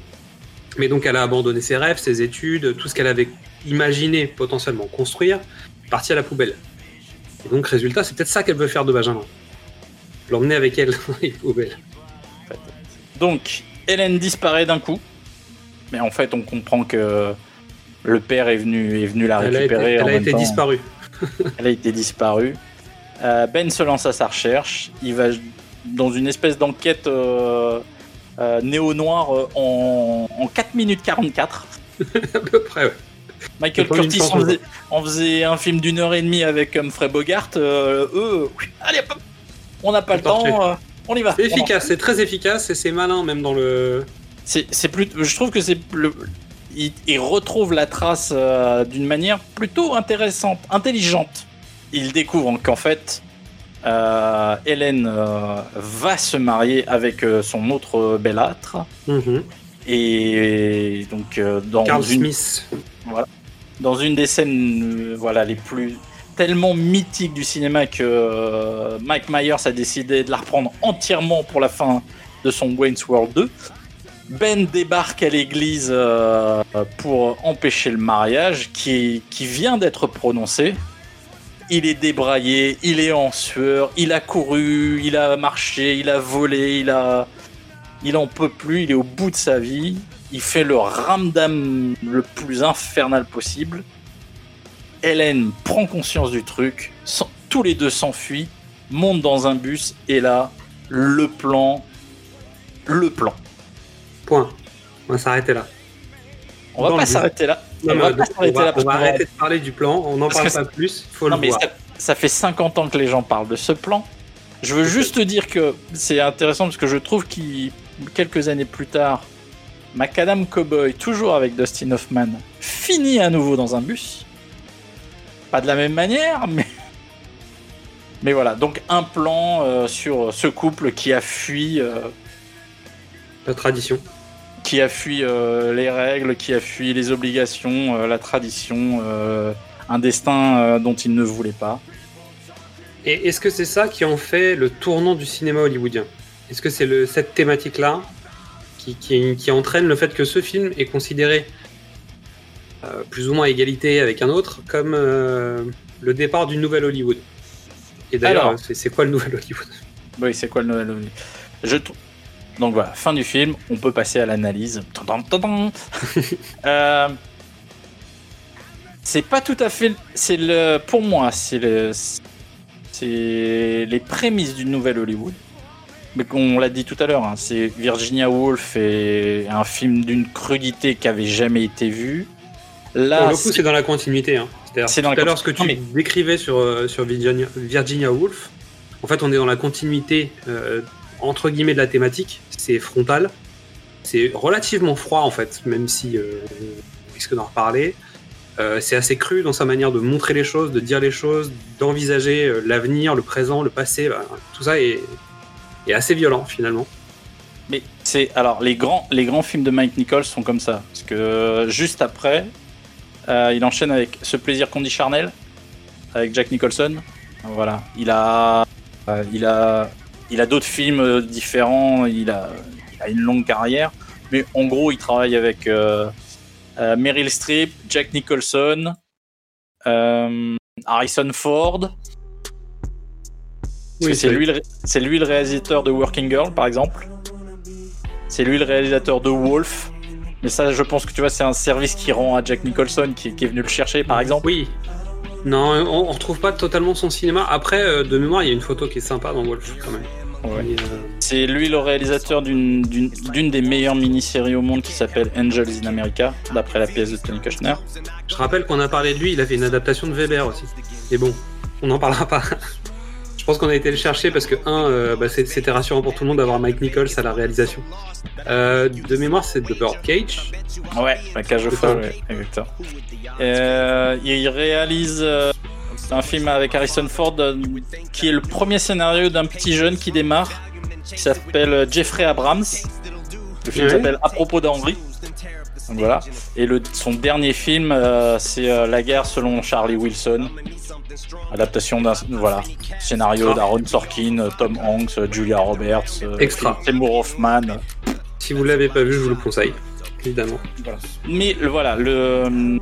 Mais donc, elle a abandonné ses rêves, ses études, tout ce qu'elle avait imaginé potentiellement construire, parti à la poubelle. Et donc, résultat, c'est peut-être ça qu'elle veut faire de Benjamin. L'emmener avec elle dans les poubelles. Donc, Hélène disparaît d'un coup. Mais en fait, on comprend que le père est venu, est venu la Elle a été, récupérer. elle a été disparue. Elle a été disparue. Euh, ben se lance à sa recherche. Il va dans une espèce d'enquête euh, euh, néo-noire en, en 4 minutes 44. à peu près, ouais. Michael Curtis en faisait, en faisait un film d'une heure et demie avec Humphrey Bogart. euh, eux, allez, hop, on n'a pas le temps, on y va. C'est efficace, c'est très efficace et c'est malin même dans le. C'est plus, je trouve que c'est le, il, il retrouve la trace euh, d'une manière plutôt intéressante, intelligente. Il découvre qu'en fait, euh, Hélène euh, va se marier avec euh, son autre bellâtre Mhm. et donc dans Carl une Smith. dans une des scènes voilà les plus tellement mythiques du cinéma que euh, Mike Myers a décidé de la reprendre entièrement pour la fin de son Wayne's World 2. Ben débarque à l'église euh, pour empêcher le mariage qui, qui vient d'être prononcé. Il est débraillé, il est en sueur, il a couru, il a marché, il a volé, il a, il en peut plus, il est au bout de sa vie. Il fait le ramdam le plus infernal possible. Hélène prend conscience du truc, tous les deux s'enfuient, montent dans un bus et là, le plan, le plan. Point. On va s'arrêter là. On va Dans pas s'arrêter là. Non, on va pas on s'arrêter va, là on parce va qu'on va- arrêter de parler du plan, on n'en parle pas plus, faut Non, le mais voir. ça, ça fait 50 ans que les gens parlent de ce plan. Je veux juste te dire que c'est intéressant parce que je trouve qu'il, quelques années plus tard, Macadam Cowboy, toujours avec Dustin Hoffman, finit à nouveau dans un bus. Pas de la même manière, mais. Mais voilà, donc un plan euh, sur ce couple qui a fui, euh, La tradition. Qui a fui euh, les règles, qui a fui les obligations, euh, la tradition, euh, un destin dont il ne voulait pas. Et est-ce que c'est ça qui en fait le tournant du cinéma hollywoodien? Est-ce que c'est le- cette thématique-là qui, qui- qui entraîne le fait que ce film est considéré plus ou moins à égalité avec un autre comme le départ d'une nouvelle Hollywood? Et d'ailleurs, Alors. c'est c'est quoi le nouvel Hollywood? Oui, c'est quoi le nouvel ovni Je Donc voilà, fin du film, on peut passer à l'analyse. Euh, c'est pas tout à fait. C'est le. Pour moi, c'est le. C'est les prémices d'une nouvelle Hollywood. mais on l'a dit tout à l'heure, hein, c'est Virginia Woolf et un film d'une crudité qui avait jamais été vue. Là, Pour le coup, c'est dans la continuité. Hein. C'est-à-dire, C'est tout dans la à l'heure, ce que tu mais- décrivais sur, euh, sur Virginia, Virginia Woolf, en fait, on est dans la continuité, euh, entre guillemets, de la thématique. C'est frontal. C'est relativement froid, en fait, même si euh, on risque d'en reparler. Euh, c'est assez cru dans sa manière de montrer les choses, de dire les choses, d'envisager euh, l'avenir, le présent, le passé. bah, tout ça est, assez violent, finalement. Mais c'est alors les grands les grands films de Mike Nichols sont comme ça parce que juste après il enchaîne avec Ce plaisir qu'on dit charnel avec Jack Nicholson. Voilà, il a il a il a d'autres films euh, différents, il a, il a une longue carrière, mais en gros il travaille avec euh, euh, Meryl Streep, Jack Nicholson, euh, Harrison Ford. Oui, c'est lui, le ré- c'est lui le réalisateur de Working Girl, par exemple. C'est lui le réalisateur de Wolf. Mais ça, je pense que tu vois, c'est un service qui rend à Jack Nicholson qui, qui est venu le chercher, par exemple. Oui. Non, on, on retrouve pas totalement son cinéma. Après, euh, de mémoire, il y a une photo qui est sympa dans Wolf, quand même. Ouais. Euh, C'est lui le réalisateur d'une des meilleures mini-séries au monde qui s'appelle Angels in America, d'après la pièce de Tony Kushner. Je rappelle qu'on a parlé de lui, il a fait une adaptation de Weber aussi. Mais bon, on n'en parlera pas. Je pense qu'on a été le chercher parce que, un, euh, bah, c'était rassurant pour tout le monde d'avoir Mike Nichols à la réalisation. Euh, de mémoire, c'est The Birdcage. Ouais, la cage au feu, ouais, exactement. Euh, il réalise un film avec Harrison Ford qui est le premier scénario d'un petit jeune qui démarre, qui s'appelle Jeffrey Abrams. Le film Ouais. s'appelle À propos d'Henry. Donc Voilà. Et le, son dernier film, c'est La guerre selon Charlie Wilson. Adaptation d'un voilà, scénario d'Aaron Sorkin, Tom Hanks, Julia Roberts, euh, Extra. Seymour Hoffman. Si vous l'avez pas vu, je vous le conseille, évidemment. Mais le- voilà, le,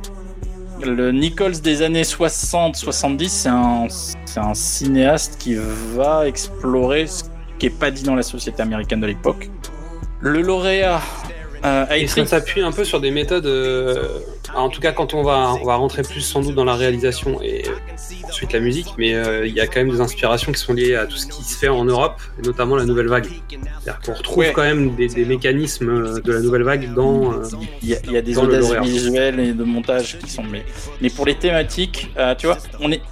le Nichols des années 60-70, c'est un, c'est un cinéaste qui va explorer ce qui est pas dit dans la société américaine de l'époque. Le lauréat euh, a Et écrit. ça s'appuie un peu sur des méthodes. euh, en tout cas, quand on va, on va rentrer plus sans doute dans la réalisation et euh, ensuite la musique, mais euh, il y a quand même des inspirations qui sont liées à tout ce qui se fait en Europe, et notamment la nouvelle vague. C'est-à-dire qu'on retrouve Ouais. quand même des, des mécanismes euh, de la nouvelle vague dans. euh, Il y, y a des audaces visuelles et de montage qui sont. Mais, mais pour les thématiques, euh, tu vois, on est,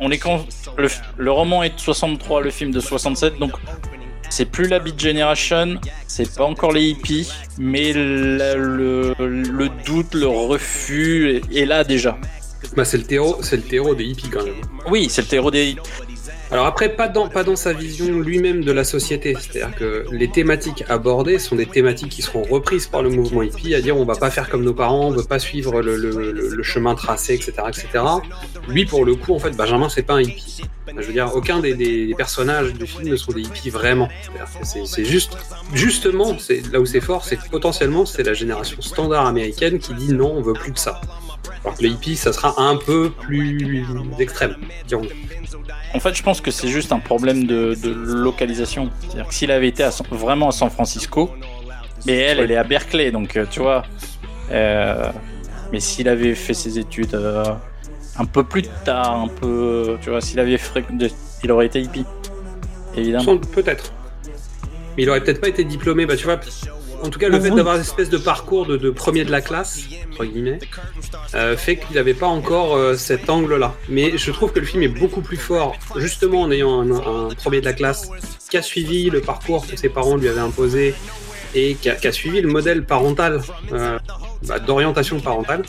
on est quand le, le roman est de 63, le film de 67, donc c'est plus la Beat Generation, c'est pas encore les hippies, mais la- le, le doute, le refus est, est là déjà. bah, c'est le terreau, c'est le terreau des hippies quand même. Oui, c'est le terreau des. Alors après, pas dans, pas dans sa vision lui-même de la société. C'est-à-dire que les thématiques abordées sont des thématiques qui seront reprises par le mouvement hippie, à dire on va pas faire comme nos parents, on veut pas suivre le, le- le- chemin tracé, etc., etc. Lui, pour le coup, en fait, Benjamin, c'est pas un hippie. Je veux dire, aucun des, des personnages du film ne sont des hippies vraiment. C'est juste, justement, c'est là où c'est fort, c'est que potentiellement, c'est la génération standard américaine qui dit non, on veut plus de ça. Alors que les hippies, ça sera un peu plus extrême, dirons En fait, je pense que c'est juste un problème de, de localisation. C'est-à-dire que s'il avait été à vraiment à San Francisco, mais elle, elle est à Berkeley, donc euh, tu vois. euh, mais s'il avait fait ses études euh, un peu plus tard, un peu, tu vois, s'il avait fré- de- il aurait été hippie, évidemment. Peut-être. Mais il aurait peut-être pas été diplômé, bah tu vois. En tout cas, le fait d'avoir une espèce de parcours de, de premier de la classe, entre guillemets, euh, fait qu'il n'avait pas encore euh, cet angle-là. Mais je trouve que le film est beaucoup plus fort, justement en ayant un, un premier de la classe qui a suivi le parcours que ses parents lui avaient imposé et qui a, qui a suivi le modèle parental, euh, bah, d'orientation parentale.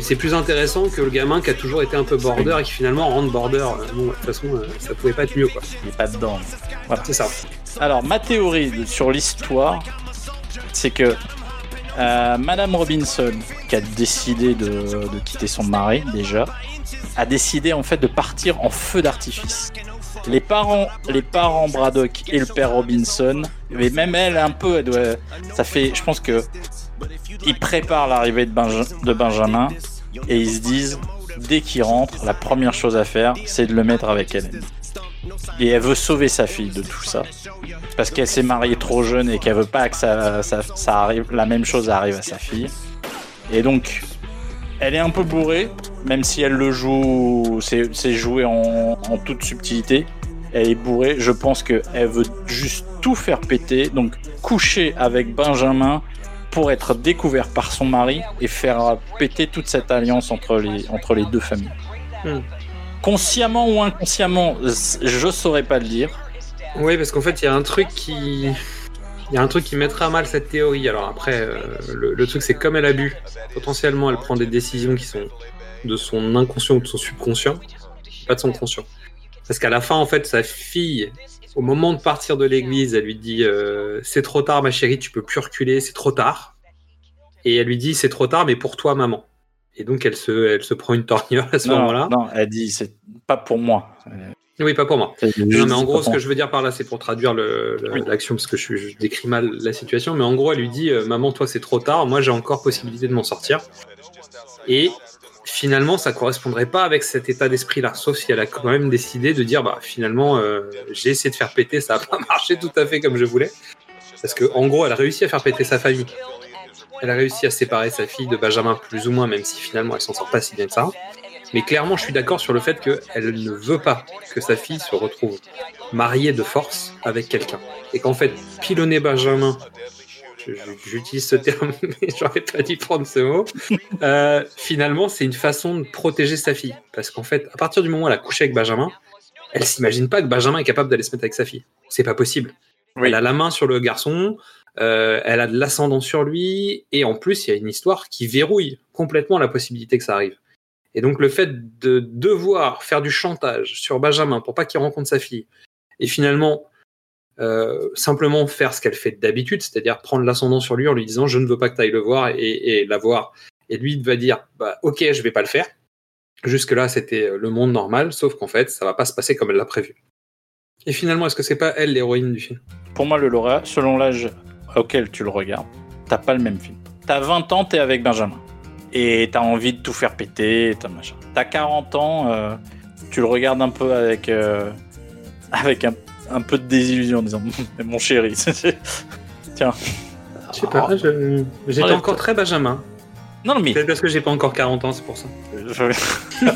C'est plus intéressant que le gamin qui a toujours été un peu border et qui finalement rentre border. Bon, de toute façon, ça pouvait pas être mieux, quoi. Il est pas dedans. Voilà. C'est ça. Alors, ma théorie sur l'histoire, c'est que euh, Madame Robinson, qui a décidé de, quitter son mari déjà, a décidé en fait de partir en feu d'artifice. Les parents, Braddock et le père Robinson, mais même elle un peu, ça fait, je pense que ils préparent l'arrivée de, Benja- de Benjamin et ils se disent dès qu'il rentre, la première chose à faire, c'est de le mettre avec elle. Et elle veut sauver sa fille de tout ça. Parce qu'elle s'est mariée trop jeune et qu'elle veut pas que ça, ça, arrive, la même chose arrive à sa fille. Et donc, elle est un peu bourrée, même si elle le joue, c'est joué en, en toute subtilité. elle est bourrée. Je pense qu'elle veut juste tout faire péter. Donc, coucher avec Benjamin pour être découvert par son mari et faire péter toute cette alliance entre les, entre les deux familles. Hmm. Consciemment ou inconsciemment, je saurais pas le dire. Oui, parce qu'en fait, il y a un truc qui. Mettra mal cette théorie. Alors après, euh, le, le truc c'est comme elle a bu, potentiellement elle prend des décisions qui sont de son inconscient ou de son subconscient, pas de son conscient. Parce qu'à la fin, en fait, sa fille, au moment de partir de l'église, elle lui dit euh, C'est trop tard, ma chérie, tu peux plus reculer, c'est trop tard. Et elle lui dit C'est trop tard, mais pour toi, maman. Et donc, elle se, elle se prend une torgnole à ce moment-là. non, elle dit c'est pas pour moi. Oui, pas pour moi. Non, mais en gros, ce que je veux dire par là, c'est pour traduire l'action, parce que je, je décris mal la situation. Mais en gros, elle lui dit euh, Maman, toi, c'est trop tard. Moi, j'ai encore possibilité de m'en sortir. Et finalement, ça correspondrait pas avec cet état d'esprit-là. Sauf si elle a quand même décidé de dire Bah, finalement, euh, j'ai essayé de faire péter, ça a pas marché tout à fait comme je voulais. Parce que, en gros, elle a réussi à faire péter sa famille. Elle a réussi à séparer sa fille de Benjamin, plus ou moins, même si finalement, elle s'en sort pas si bien que ça. Mais clairement, je suis d'accord sur le fait qu'elle ne veut pas que sa fille se retrouve mariée de force avec quelqu'un. Et qu'en fait, pilonner Benjamin, j'utilise ce terme, mais j'aurais pas dû prendre ce mot, euh, finalement, c'est une façon de protéger sa fille. Parce qu'en fait, à partir du moment où elle a couché avec Benjamin, elle s'imagine pas que Benjamin est capable d'aller se mettre avec sa fille. C'est pas possible. Oui. Elle a la main sur le garçon, euh, elle a de l'ascendant sur lui, et en plus, il y a une histoire qui verrouille complètement la possibilité que ça arrive. Et donc, le fait de devoir faire du chantage sur Benjamin pour pas qu'il rencontre sa fille, et finalement, euh, simplement faire ce qu'elle fait d'habitude, c'est-à-dire prendre l'ascendant sur lui en lui disant je ne veux pas que tu ailles le voir et, la voir. Et lui va dire bah, ok, je vais pas le faire. Jusque-là, c'était le monde normal, sauf qu'en fait, ça va pas se passer comme elle l'a prévu. Et finalement, est-ce que c'est pas elle l'héroïne du film? Pour moi, le lauréat, selon l'âge auquel tu le regardes, t'as pas le même film. T'as 20 ans, t'es avec Benjamin. Et t'as envie de tout faire péter, t'as machin. T'as 40 ans, euh, tu le regardes un peu avec, euh, avec un, un peu de désillusion en disant Mais mon chéri, tiens. Je sais pas, j'étais encore très Benjamin. Non, non, mais. Peut-être parce que j'ai pas encore 40 ans, c'est pour ça. Je-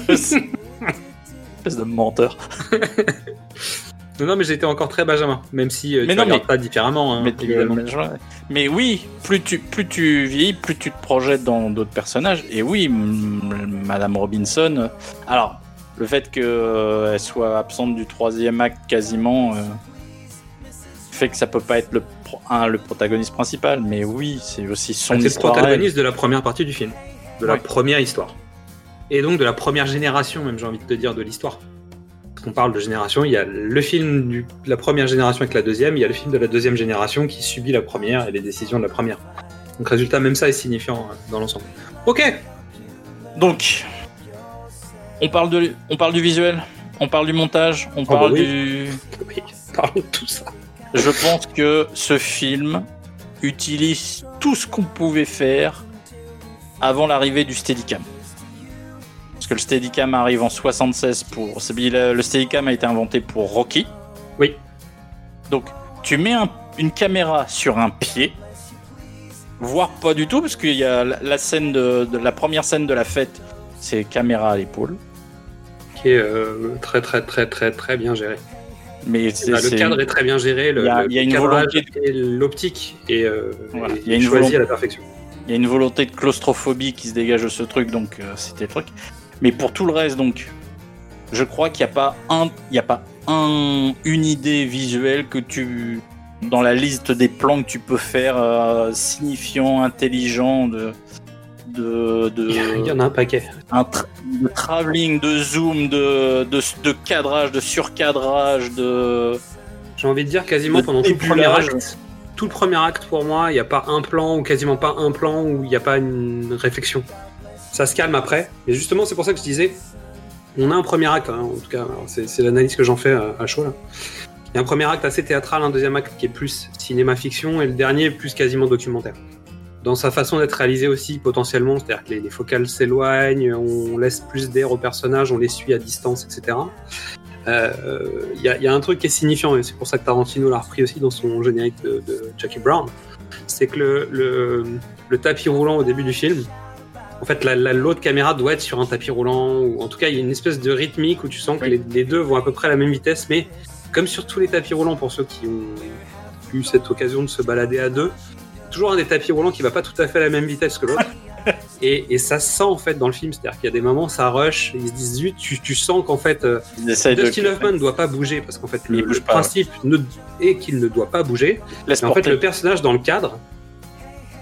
Espèce de menteur. Non, non, mais j'étais encore très Benjamin, même si euh, Mais tu non, mais- pas différemment, hein, mais, évidemment. oui, plus tu, plus tu vieillis, plus tu te projettes dans d'autres personnages. Et oui, Madame Robinson. euh, Alors, le fait qu'elle soit absente du troisième acte quasiment euh, fait que ça peut pas être le, pro- le protagoniste principal. Mais oui, c'est aussi son Ah, C'est le protagoniste de la première partie du film, de la première histoire. Et donc de la première génération, même j'ai envie de te dire, de l'histoire. Parce qu'on parle de génération, il y a le film de la première génération avec la deuxième, il y a le film de la deuxième génération qui subit la première et les décisions de la première. Donc résultat, même ça est signifiant euh, dans l'ensemble. Ok, Donc, on parle, de, on parle du visuel, on parle du montage, on bah parle oui. du. oui, de tout ça. Je pense que ce film utilise tout ce qu'on pouvait faire avant l'arrivée du Steadicam. Que le Steadicam arrive en 76 pour. Le Steadicam a été inventé pour Rocky. Oui. Donc, tu mets un- une caméra sur un pied, voire pas du tout, parce qu'il y a la, scène de, de- la première scène de la fête, c'est caméra à l'épaule. Qui est euh, très très très très très bien géré. Mais Bah, le cadre est très bien géré, le, Il y a- une volonté l'optique est, euh, Voilà, est il y a une choisi volonté- à la perfection. Il y a une volonté de claustrophobie qui se dégage de ce truc, donc euh, c'était le truc. Mais pour tout le reste, donc, je crois qu'il n'y a pas un, il y a pas un, une idée visuelle que tu, dans la liste des plans que tu peux faire, euh, signifiant, intelligent, de, de, de, Il y en a un paquet. un tra- de travelling, de zoom, de, de, de cadrage, de surcadrage, de. J'ai envie de dire quasiment pendant tout le premier acte. Tout le premier acte pour moi, il n'y a pas un plan ou quasiment pas un plan où il n'y a pas une réflexion. Ça se calme après. Et justement, c'est pour ça que je disais, on a un premier acte, hein, en tout cas, c'est l'analyse que j'en fais à, chaud là. Il y a un premier acte assez théâtral, un deuxième acte qui est plus cinéma-fiction et le dernier plus quasiment documentaire. Dans sa façon d'être réalisé aussi potentiellement, c'est-à-dire que les, les focales s'éloignent, on laisse plus d'air aux personnages, on les suit à distance, etc. Euh, Il y, a- un truc qui est signifiant, et c'est pour ça que Tarantino l'a repris aussi dans son générique de, Jackie Brown, c'est que le tapis roulant au début du film, en fait, la- la- l'autre caméra doit être sur un tapis roulant, ou en tout cas, il y a une espèce de rythmique où tu sens que Oui. les, les deux vont à peu près à la même vitesse, mais comme sur tous les tapis roulants pour ceux qui ont eu cette occasion de se balader à deux, toujours un des tapis roulants qui va pas tout à fait à la même vitesse que l'autre. Et, et ça se sent en fait dans le film, c'est-à-dire qu'il y a des moments ça rush, ils se disent zut, tu, tu sens qu'en fait euh. Dustin Hoffman ne doit pas bouger parce qu'en fait le, Il bouge le pas, principe ne- est qu'il ne doit pas bouger. Laisse Mais en fait le personnage dans le cadre,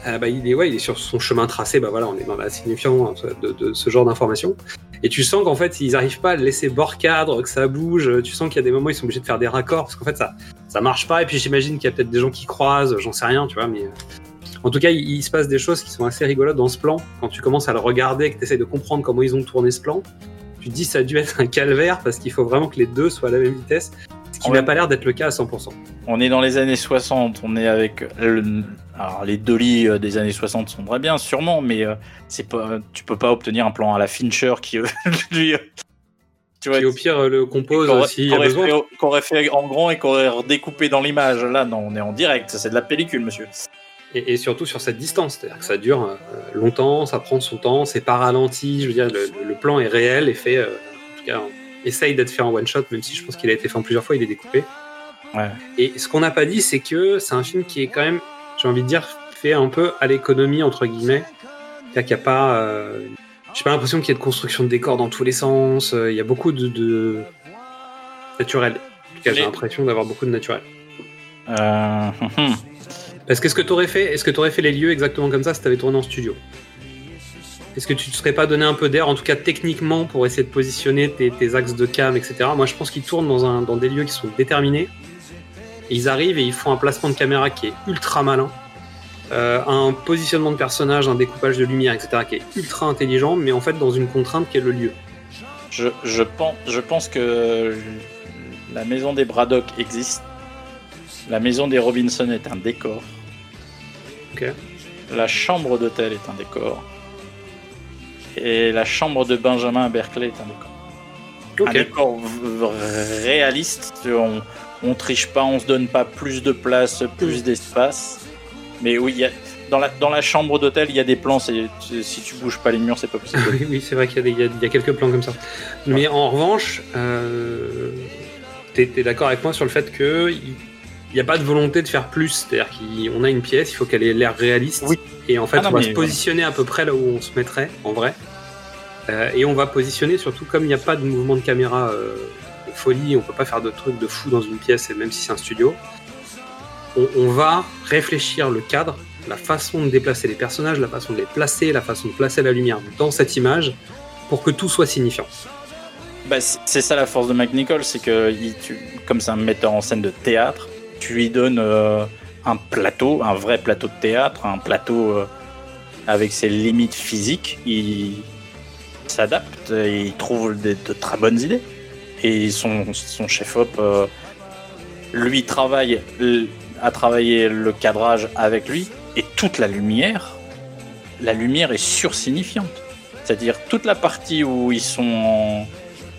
euh, bah, il est ouais, il est sur son chemin tracé. Bah voilà, on est dans la signifiant de, ce genre d'informations. Et tu sens qu'en fait ils arrivent pas à le laisser bord cadre, que ça bouge. Tu sens qu'il y a des moments où ils sont obligés de faire des raccords parce qu'en fait ça ça marche pas. Et puis j'imagine qu'il y a peut-être des gens qui croisent, j'en sais rien, tu vois, mais. euh, En tout cas, il, se passe des choses qui sont assez rigolotes dans ce plan. Quand tu commences à le regarder que tu essaies de comprendre comment ils ont tourné ce plan, tu te dis ça a dû être un calvaire parce qu'il faut vraiment que les deux soient à la même vitesse, ce qui n'a pas l'air d'être le cas à 100%. On est dans les années 60, on est avec le- alors les dolly euh, des années 60 sont très bien sûrement mais euh, c'est pas tu peux pas obtenir un plan à la Fincher qui euh, lui euh, tu vois au pire, le compose s'il y qu'on a aurait besoin. fait- qu'on aurait fait en grand et qu'on aurait redécoupé dans l'image là non on est en direct c'est de la pellicule monsieur Et, et surtout sur cette distance, c'est-à-dire que ça dure euh, longtemps, ça prend son temps, c'est pas ralenti. Je veux dire, le, le- plan est réel et fait, euh, en tout cas, essaye d'être fait en one shot, même si je pense qu'il a été fait en plusieurs fois, il est découpé. Ouais. Et ce qu'on n'a pas dit, c'est que c'est un film qui est quand même, j'ai envie de dire, fait un peu à l'économie entre guillemets. C'est-à-dire qu'il n'y a pas, euh, j'ai pas l'impression qu'il y ait de construction de décors dans tous les sens. euh, Il y a beaucoup de, de naturel. En tout cas, j'ai l'impression d'avoir beaucoup de naturel. Euh, hum, Parce qu'est-ce que tu aurais fait Est-ce que tu aurais fait les lieux exactement comme ça si tu avais tourné en studio? Est-ce que tu te serais pas donné un peu d'air, en tout cas techniquement, pour essayer de positionner tes, tes axes de cam, etc. Moi, je pense qu'ils tournent dans, un, dans des lieux qui sont déterminés. Et ils arrivent et ils font un placement de caméra qui est ultra malin. Euh, un positionnement de personnage, un découpage de lumière, etc. qui est ultra intelligent, mais en fait dans une contrainte qui est le lieu. je, je pense je pense que la maison des Braddock existe la maison des Robinson est un décor la chambre d'hôtel est un décor et la chambre de Benjamin à Berkeley est un décor un décor réaliste. On, on triche pas, on se donne pas plus de place, plus d'espace. Mais oui, y a, dans, la, dans la chambre d'hôtel, il y a des plans. si tu bouges pas les murs, c'est pas possible. oui, oui, c'est vrai qu'il y, a y y quelques plans comme ça. Mais en revanche, euh, t'es es, d'accord avec moi sur le fait que il n'y a pas de volonté de faire plus. C'est-à-dire qu'on a une pièce, il faut qu'elle ait l'air réaliste. Oui. Et en fait, Ah non, on va se voilà. positionner à peu près là où on se mettrait, en vrai. Euh, et on va positionner surtout comme il n'y a pas de mouvement de caméra euh, de folie, on peut pas faire de trucs de fou dans une pièce, et même si c'est un studio. On, on va réfléchir le cadre, la façon de déplacer les personnages, la façon de les placer, la façon de placer la lumière dans cette image, pour que tout soit signifiant. Bah, c'est ça la force de Nichols, c'est que il- tu- comme c'est un metteur en scène de théâtre, tu lui donnes euh, un plateau, un vrai plateau de théâtre, un plateau euh, avec ses limites physiques. Il s'adapte il trouve de très bonnes idées. Et son, son chef-op, euh, lui, travaille, a travaillé le cadrage avec lui et toute la lumière, la lumière est sursignifiante. C'est-à-dire toute la partie où ils sont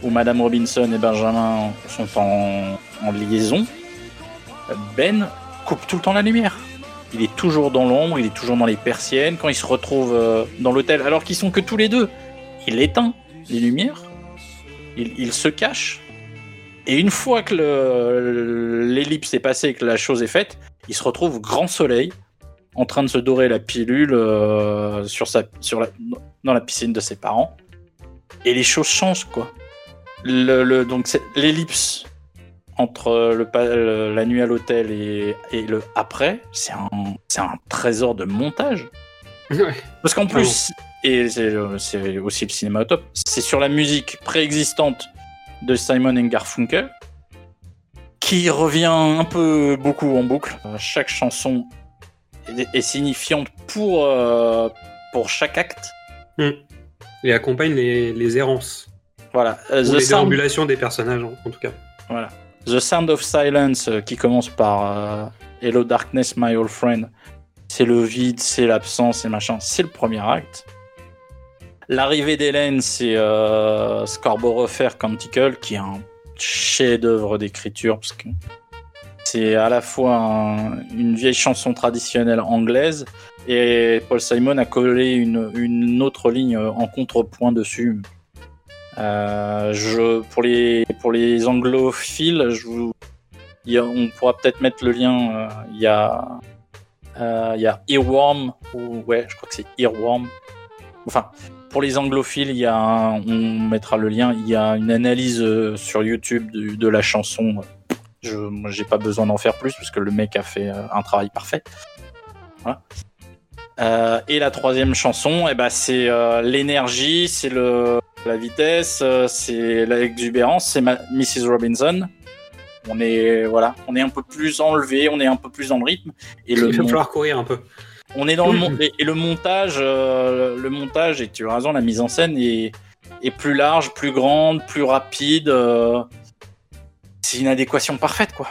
où Madame Robinson et Benjamin sont en, en liaison, Ben coupe tout le temps la lumière. Il est toujours dans l'ombre, il est toujours dans les persiennes. Quand ils se retrouvent euh, dans l'hôtel, alors qu'ils sont que tous les deux, il éteint les lumières, il, se cache. Et une fois que le- l'ellipse est passée, que la chose est faite, il se retrouve grand soleil, en train de se dorer la pilule euh, sur dans la piscine de ses parents. Et les choses changent, quoi. Le, le- donc l'ellipse entre le, pa- le- la nuit à l'hôtel et, et le après, c'est un, trésor de montage. Ouais. Parce qu'en plus, et c'est c'est aussi le cinéma au top, c'est sur la musique préexistante de Simon and Garfunkel, qui revient un peu beaucoup en boucle. Euh, Chaque chanson est, est signifiante pour, euh, pour chaque acte. Et accompagne les, les errances, Voilà. Euh, ou The les Sound- déambulations des personnages en, en tout cas. Voilà. The Sound of Silence, euh, qui commence par euh, Hello Darkness, My Old Friend. C'est le vide, c'est l'absence, c'est machin. C'est le premier acte. L'arrivée d'Hélène, c'est euh, Scarborough Fair Canticle, qui est un chef-d'œuvre d'écriture, parce que c'est à la fois un- une vieille chanson traditionnelle anglaise, et Paul Simon a collé une autre ligne en contrepoint dessus. Euh, je, pour, les, pour les anglophiles, je vous a- on pourra peut-être mettre le lien. euh, Il y a, euh, il y a Earworm ou ouais, je crois que c'est Earworm. Enfin, pour les anglophiles, il y a, un- on mettra le lien. Il y a une analyse sur YouTube de, la chanson. Je, j'ai pas besoin d'en faire plus parce que le mec a fait un travail parfait. Voilà. Euh, et la troisième chanson, eh ben, c'est euh, l'énergie, c'est le la vitesse, euh, c'est l'exubérance, c'est Mrs. Robinson. On est voilà, on est un peu plus enlevé, on est un peu plus dans le rythme. Et le Il va mon- falloir courir un peu. on est dans le mon- et, et le montage, euh, le montage et tu as raison, la mise en scène est, est plus large, plus grande, plus rapide. euh, c'est une adéquation parfaite quoi.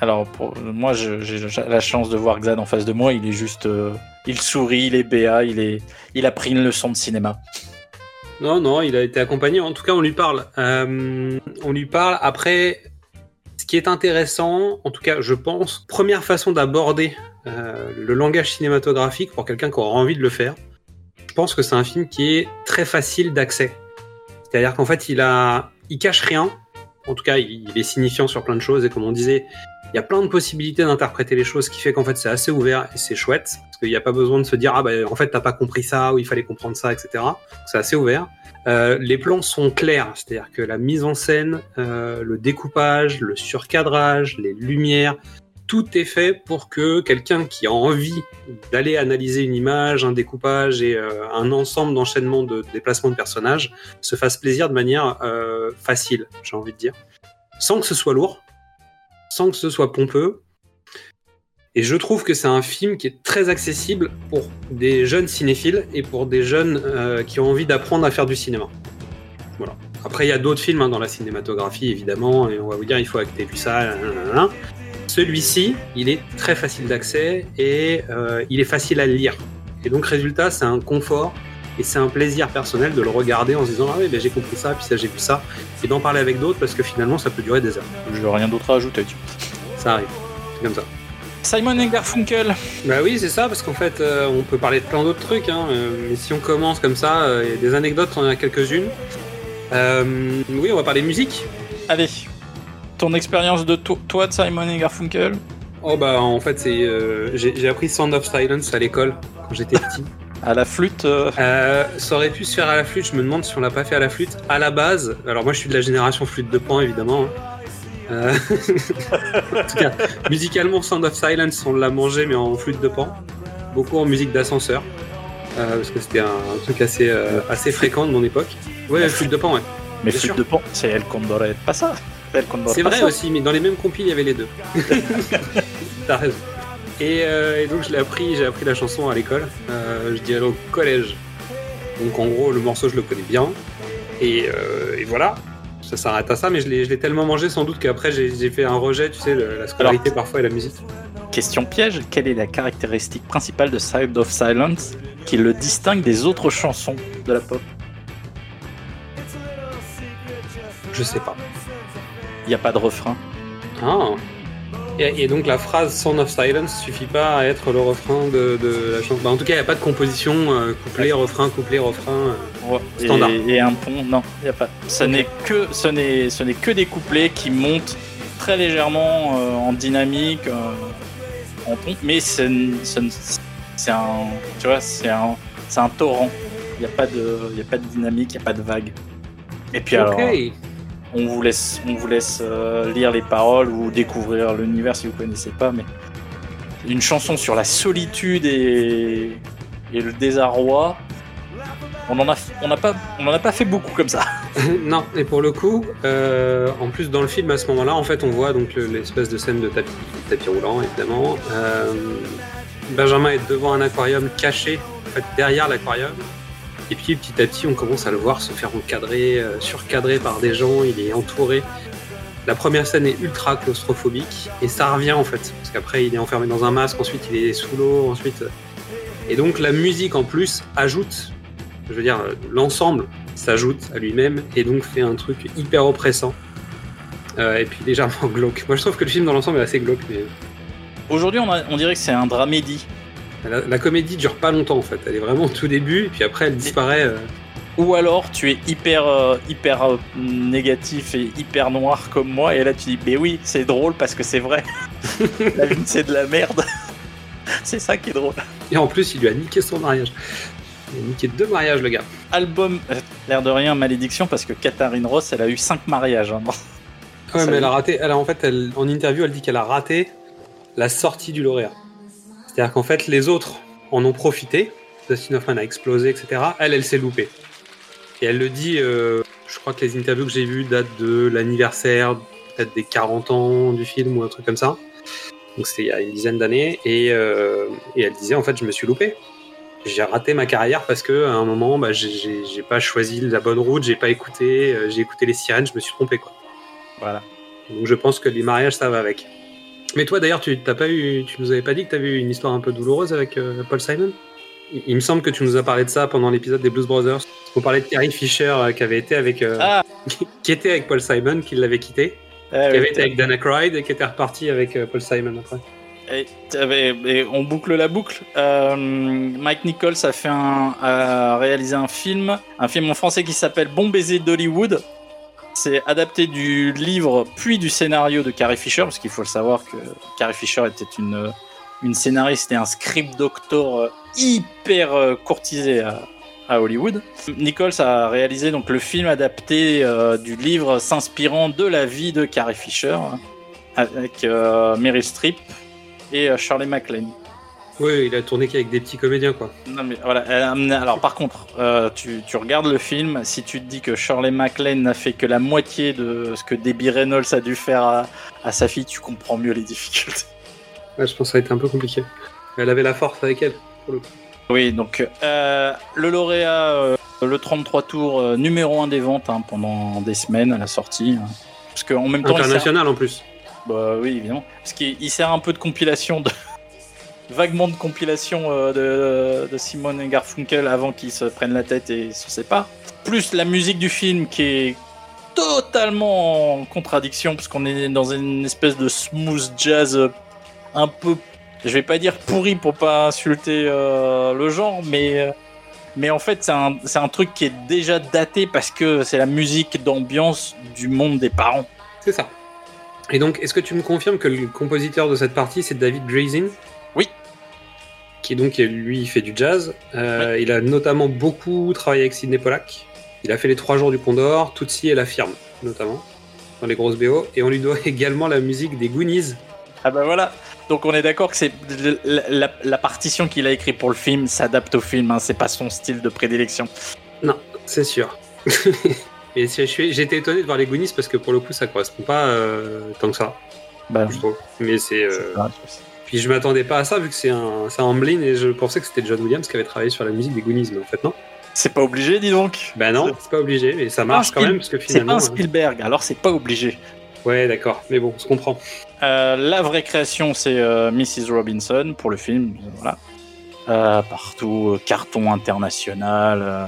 Alors moi, j'ai la chance de voir Xad en face de moi. Il est juste, euh, il sourit, il est béat, il est, il a pris une leçon de cinéma. Non, non, il a été accompagné. En tout cas, on lui parle. Euh, on lui parle. Après, ce qui est intéressant, en tout cas, je pense, première façon d'aborder euh, le langage cinématographique pour quelqu'un qui aura envie de le faire. Je pense que c'est un film qui est très facile d'accès. C'est-à-dire qu'en fait, il il cache rien. En tout cas, il est signifiant sur plein de choses. Et comme on disait, il y a plein de possibilités d'interpréter les choses, ce qui fait qu'en fait, c'est assez ouvert et c'est chouette. Parce qu'il n'y a pas besoin de se dire, ah ben, en fait, t'as pas compris ça, ou il fallait comprendre ça, etc. C'est assez ouvert. Euh, les plans sont clairs, c'est-à-dire que la mise en scène, euh, le découpage, le surcadrage, les lumières, tout est fait pour que quelqu'un qui a envie d'aller analyser une image, un découpage et euh, un ensemble d'enchaînements de déplacements de personnages se fasse plaisir de manière facile, j'ai envie de dire, sans que ce soit lourd, sans que ce soit pompeux. Et je trouve que c'est un film qui est très accessible pour des jeunes cinéphiles et pour des jeunes euh, qui ont envie d'apprendre à faire du cinéma. Voilà. Après, il y a d'autres films hein, dans la cinématographie, évidemment, et on va vous dire il faut tu vu ça. Celui-ci, il est très facile d'accès et euh, il est facile à lire. Et donc, résultat, c'est un confort et c'est un plaisir personnel de le regarder en se disant Ah oui, ben, j'ai compris ça, puis ça, j'ai vu ça, et d'en parler avec d'autres parce que finalement, ça peut durer des heures. Je n'ai rien d'autre à ajouter. tu- Ça arrive. C'est comme ça. Simon et Garfunkel. Bah oui, c'est ça, parce qu'en fait, euh, on peut parler de plein d'autres trucs, hein, euh, mais si on commence comme ça, euh, il y a des anecdotes, on en a quelques-unes. Euh, oui, on va parler musique. Allez, ton expérience de to- toi de Simon et Garfunkel. Oh bah en fait, c'est euh, j'ai j'ai appris Sound of Silence à l'école quand j'étais petit. À la flûte. euh, Euh, ça aurait pu se faire à la flûte, je me demande si on l'a pas fait à la flûte. À la base, alors moi je suis de la génération flûte de pan évidemment. hein. Euh, en tout cas, musicalement, Sound of Silence, on l'a mangé mais en flûte de pan. Beaucoup en musique d'ascenseur. Euh, parce que c'était un, un truc assez, euh, assez fréquent de mon époque. Ouais, flûte de pan, ouais. mais flûte sûr. de pan, c'est El Condor pas ça. C'est vrai ça. aussi, mais dans les mêmes compis, il y avait les deux. T'as raison. Et, euh, et donc je l'ai appris, j'ai appris la chanson à l'école, euh, je dirais au collège. Donc en gros, le morceau, je le connais bien. Et, euh, et voilà, ça s'arrête à ça, mais je l'ai tellement mangé sans doute qu'après j'ai fait un rejet, tu sais, le- la scolarité parfois et la musique. Question piège, quelle est la caractéristique principale de Side of Silence qui le distingue des autres chansons de la pop? Je sais pas. Il n'y a pas de refrain? Ah. Et, et donc la phrase Sound of Silence suffit pas à être le refrain de, de la chanson. Bah, en tout cas, il n'y a pas de composition euh, couplet, refrain, couplet, refrain. euh. Ouais, Standard. Et, et un pont, non, il y a pas. Ce n'est que, ce n'est, ce n'est que des couplets qui montent très légèrement euh, en dynamique, euh, en pont, mais ce n- ce n- c'est un, tu vois, c'est un, c'est un torrent. Il n'y a pas de, il a pas de dynamique, il n'y a pas de vague. Et puis alors. On vous laisse, on vous laisse euh, lire les paroles ou découvrir l'univers si vous connaissez pas, mais une chanson sur la solitude et, le désarroi. On en a, pas, on a pas fait beaucoup comme ça. non, et pour le coup, euh, en plus dans le film à ce moment-là, en fait, on voit donc le- l'espèce de scène de tapis, tapis roulant évidemment. Euh, Benjamin est devant un aquarium caché, en fait, derrière l'aquarium. Et puis petit à petit, on commence à le voir se faire encadrer, euh, surcadrer par des gens. Il est entouré. La première scène est ultra claustrophobique et ça revient en fait, parce qu'après il est enfermé dans un masque, ensuite il est sous l'eau, ensuite. Et donc la musique en plus ajoute, je veux dire, euh, l'ensemble s'ajoute à lui-même et donc fait un truc hyper oppressant. Euh, et puis légèrement glauque. Moi je trouve que le film dans l'ensemble est assez glauque, mais Aujourd'hui, on, on dirait que c'est un dramédie. La, la comédie dure pas longtemps en fait. Elle est vraiment au tout début et puis après elle disparaît euh, Ou alors tu es hyper, euh, hyper euh, négatif et hyper noir comme moi, et là tu dis, mais oui, c'est drôle parce que c'est vrai. la vie c'est de la merde. c'est ça qui est drôle. Et en plus, il lui a niqué son mariage. Il a niqué deux mariages, le gars. Album, l'air de rien, malédiction, parce que Katharine Ross, elle a eu cinq mariages. hein. Ouais, Ça mais elle a raté. Elle a, en fait, elle, en interview, elle dit qu'elle a raté la sortie du lauréat. C'est-à-dire qu'en fait, les autres en ont profité. Dustin Hoffman a explosé, etc. Elle, elle s'est loupée. Et elle le dit. euh, je crois que les interviews que j'ai vues datent de l'anniversaire, peut-être des 40 ans du film ou un truc comme ça. Donc c'était il y a une dizaine d'années. Et, euh, et elle disait en fait, je me suis loupé. J'ai raté ma carrière parce que à un moment, bah, j'ai pas choisi la bonne route, j'ai pas écouté, euh, j'ai écouté les sirènes, je me suis trompé quoi. Voilà. Donc je pense que les mariages, ça va avec. Mais toi d'ailleurs, tu t'as pas eu, tu nous avais pas dit que tu avais eu une histoire un peu douloureuse avec euh, Paul Simon? Il, il me semble que tu nous as parlé de ça pendant l'épisode des Blues Brothers. On parlait de Carrie Fisher euh, qui avait été avec, euh, Ah. qui était avec Paul Simon, qui l'avait quitté, Eh qui oui, avait été avec Dana Aykroyd et qui était reparti avec Paul Simon après. Et, t'avais- et on boucle la boucle. Mike Nichols a fait un, a réalisé un film, un film en français qui s'appelle Bon baiser d'Hollywood. C'est adapté du livre puis du scénario de Carrie Fisher, parce qu'il faut le savoir que Carrie Fisher était une, une scénariste et un script doctor euh, hyper euh, courtisé à, Hollywood. Nichols a réalisé donc le film adapté euh, du livre s'inspirant de la vie de Carrie Fisher avec euh, Meryl Streep et euh, Shirley MacLaine. Oui, il a tourné qu'avec des petits comédiens quoi. Non mais voilà. Alors par contre, euh, tu, tu regardes le film, si tu te dis que Shirley MacLaine n'a fait que la moitié de ce que Debbie Reynolds a dû faire à, à sa fille, tu comprends mieux les difficultés. Ouais, je pense que ça a été un peu compliqué. Mais elle avait la force avec elle. Oui, donc euh, le lauréat, euh, le 33 tours, euh, numéro 1 des ventes hein, pendant des semaines à la sortie. hein. Parce qu'en même temps, il sert- International en plus. Bah oui, évidemment. Parce qu'il il sert un peu de compilation, de... vaguement de compilation euh, de, de Simon et Garfunkel avant qu'ils se prennent la tête et se séparent. Plus la musique du film qui est totalement en contradiction, parce qu'on est dans une espèce de smooth jazz euh, un peu, je vais pas dire pourri pour pas insulter euh, le genre, mais... mais en fait, c'est un, un truc qui est déjà daté parce que c'est la musique d'ambiance du monde des parents. C'est ça. Et donc, est-ce que tu me confirmes que le compositeur de cette partie, c'est David Drazen? Qui donc, lui, il fait du jazz. Euh, Il a notamment beaucoup travaillé avec Sidney Pollack. Il a fait les trois jours du Pont d'Or, Tootsie et La Firme, notamment, dans les grosses BO. Et on lui doit également la musique des Goonies. Ah bah voilà. Donc on est d'accord que c'est la, la- la partition qu'il a écrite pour le film s'adapte au film. Hein. C'est pas son style de prédilection. Non, c'est sûr. Et j'étais étonné de voir les Goonies parce que pour le coup, ça correspond pas euh, tant que ça, Bah, je trouve. Mais c'est. euh, Puis je m'attendais pas à ça vu que c'est un, c'est un Amblin et je pensais que c'était John Williams qui avait travaillé sur la musique des Goonies, mais en fait non. c'est pas obligé, dis donc. Bah non, c'est pas obligé, mais ça marche quand même parce que C'est pas finalement. un euh, Spielberg, alors c'est pas obligé. Ouais, d'accord, mais bon, on se comprend. Euh, la vraie création, c'est euh, Mrs. Robinson pour le film. Voilà. Euh, partout, euh, carton international. euh,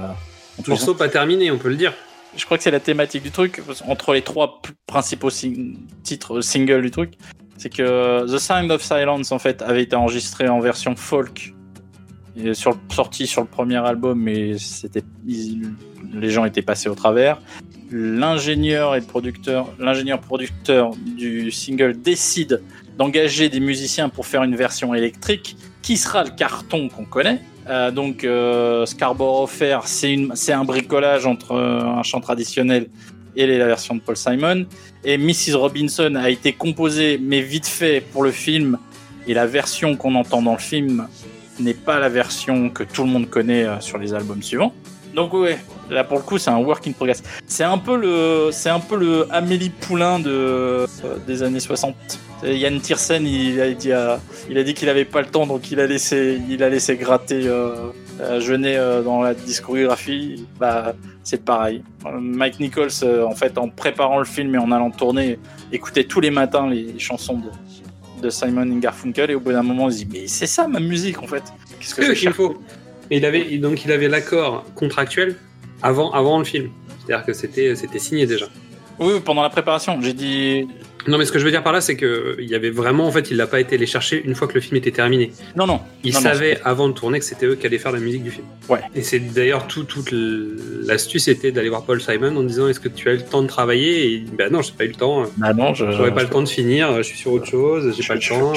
Morceau pas terminé, on peut le dire. je crois que c'est la thématique du truc entre les trois principaux sing- titres singles du truc c'est que The Sound of Silence en fait avait été enregistré en version folk. Et sur, sorti sur le premier album mais c'était les gens étaient passés au travers. L'ingénieur et le producteur l'ingénieur producteur du single décide d'engager des musiciens pour faire une version électrique qui sera le carton qu'on connaît. Euh, donc euh, Scarborough Fair, c'est un bricolage entre euh, un chant traditionnel et la version de Paul Simon. Et Mrs. Robinson a été composée, mais vite fait pour le film. Et la version qu'on entend dans le film n'est pas la version que tout le monde connaît euh, sur les albums suivants. Donc ouais, là pour le coup c'est un work in progress. C'est un peu le, c'est un peu le Amélie Poulain de euh, des années 60. C'est Yann Tiersen, il a dit, il a dit qu'il avait pas le temps, donc il a laissé, il a laissé gratter euh, Jeunet euh, dans la discographie. Bah c'est pareil. Euh, Mike Nichols, euh, en fait, en préparant le film et en allant tourner, écoutait tous les matins les chansons de, de Simon Garfunkel et au bout d'un moment, il se dit mais c'est ça ma musique en fait. Qu'est-ce que qu'il faut. Et il avait, donc il avait l'accord contractuel avant, avant le film. C'est-à-dire que c'était, c'était signé déjà. Oui, pendant la préparation, j'ai dit. Non, mais ce que je veux dire par là, c'est que il y avait vraiment, en fait, il l'a pas été les chercher une fois que le film était terminé. Non, non. Il Non, non, savait avant de tourner que c'était eux qui allaient faire la musique du film. Ouais. Et c'est d'ailleurs tout, toute l'astuce était d'aller voir Paul Simon en disant est-ce que tu as eu le temps de travailler? Et il dit bah non, j'ai pas eu le temps. Ah non, je. J'aurais pas le temps de finir. Je suis sur autre chose. J'ai pas le temps.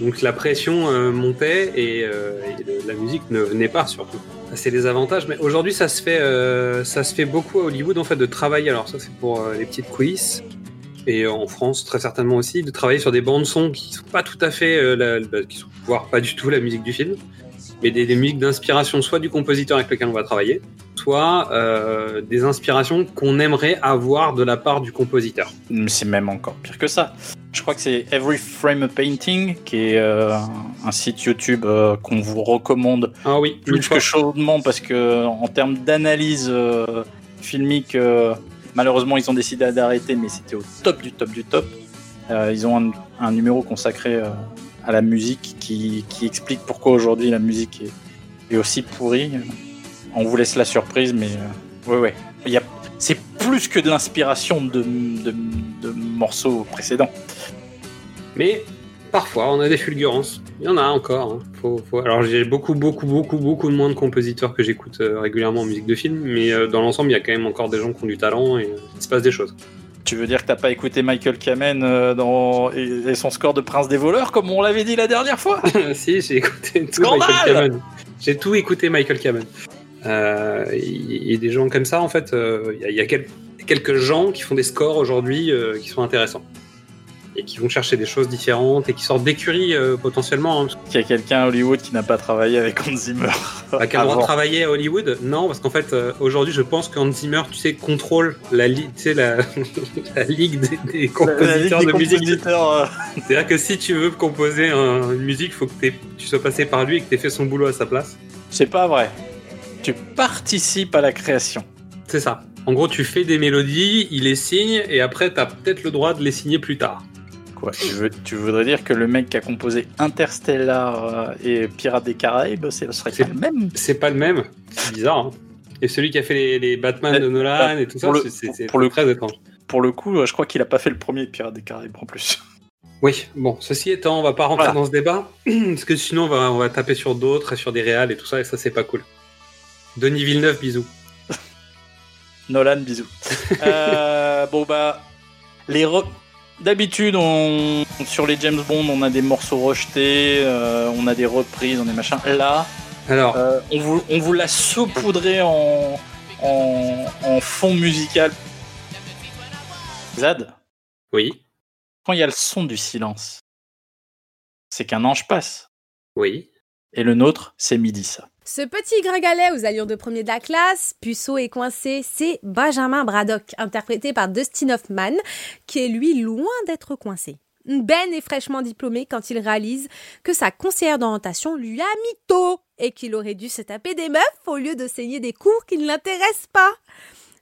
Donc la pression euh, montait et, euh, et le- la musique ne venait pas surtout. C'est les avantages. Mais aujourd'hui, ça se fait, euh, ça se fait beaucoup à Hollywood en fait de travailler. Alors ça, c'est pour les petites coulisses. Et en France, très certainement aussi, de travailler sur des bandes son qui sont pas tout à fait, euh, la- bah, qui sont voire pas du tout la musique du film, mais des, des musiques d'inspiration, soit du compositeur avec lequel on va travailler, soit euh, des inspirations qu'on aimerait avoir de la part du compositeur. C'est même encore pire que ça. Je crois que c'est Every Frame a Painting, qui est euh, un site YouTube euh, qu'on vous recommande Ah oui, plus que chaudement parce que en termes d'analyse filmique, malheureusement ils ont décidé d'arrêter, mais c'était au top du top du top. Euh, ils ont un, un numéro consacré euh, à la musique qui, qui explique pourquoi aujourd'hui la musique est, est aussi pourrie. On vous laisse la surprise, mais euh, ouais ouais, il y a c'est plus que de l'inspiration de, de, de morceaux précédents. Mais parfois, on a des fulgurances. Il y en a encore. hein. Faut- faut- Alors j'ai beaucoup, beaucoup, beaucoup, beaucoup moins de compositeurs que j'écoute euh, régulièrement en musique de film, mais euh, dans l'ensemble, il y a quand même encore des gens qui ont du talent et euh, il se passe des choses. Tu veux dire que t'as pas écouté Michael Kamen euh, dans, et, son score de Prince des voleurs comme on l'avait dit la dernière fois? Si, j'ai écouté tout Scandale Michael Kamen. J'ai tout écouté Michael Kamen. Il y, a des gens comme ça, en fait. Il y a, il y a quel- quelques gens qui font des scores aujourd'hui qui sont intéressants. Et qui vont chercher des choses différentes et qui sortent d'écuries euh, potentiellement. hein, Qu'il y a quelqu'un à Hollywood qui n'a pas travaillé avec Hans Zimmer. Bah, qui a le droit de travailler à Hollywood? Non, parce qu'en fait, euh, aujourd'hui, je pense qu'Hans Zimmer, tu sais, contrôle la, li- tu sais, la, la ligue des, des La Ligue compositeurs des de musique. euh, C'est-à-dire que si tu veux composer un- une musique, il faut que tu sois passé par lui et que tu aies fait son boulot à sa place. C'est pas vrai. Tu participes à la création. C'est ça. En gros, tu fais des mélodies, il les signe, et après, tu as peut-être le droit de les signer plus tard. Quoi, tu, veux- tu voudrais dire que le mec qui a composé Interstellar euh, et Pirates des Caraïbes, c'est- ce serait pas le même C'est pas le même. C'est bizarre. hein. Et celui qui a fait les, les Batman de Nolan et tout ça, c'est- pour le- très étrange. Pour le coup, euh, je crois qu'il a pas fait le premier Pirates des Caraïbes en plus. Oui, bon, ceci étant, on va pas rentrer Voilà. dans ce débat, parce que sinon on va, on va taper sur d'autres sur des réals et tout ça, et ça c'est pas cool. Denis Villeneuve, bisous. Nolan, bisous. Euh, bon bah, les re- d'habitude, on... sur les James Bond, on a des morceaux rejetés, euh, on a des reprises, on est machin. Là, Alors, euh, on vous, on vous l'a saupoudré en, en, en fond musical. Zad, oui, quand il y a le son du silence, c'est qu'un ange passe. oui. Et le nôtre, c'est midi ça. Ce petit gringalet aux allures de premier de la classe, puceau et coincé, c'est Benjamin Braddock, interprété par Dustin Hoffman, qui est lui loin d'être coincé. Ben est fraîchement diplômé quand il réalise que sa conseillère d'orientation lui a mis tôt et qu'il aurait dû se taper des meufs au lieu de saigner des cours qui ne l'intéressent pas.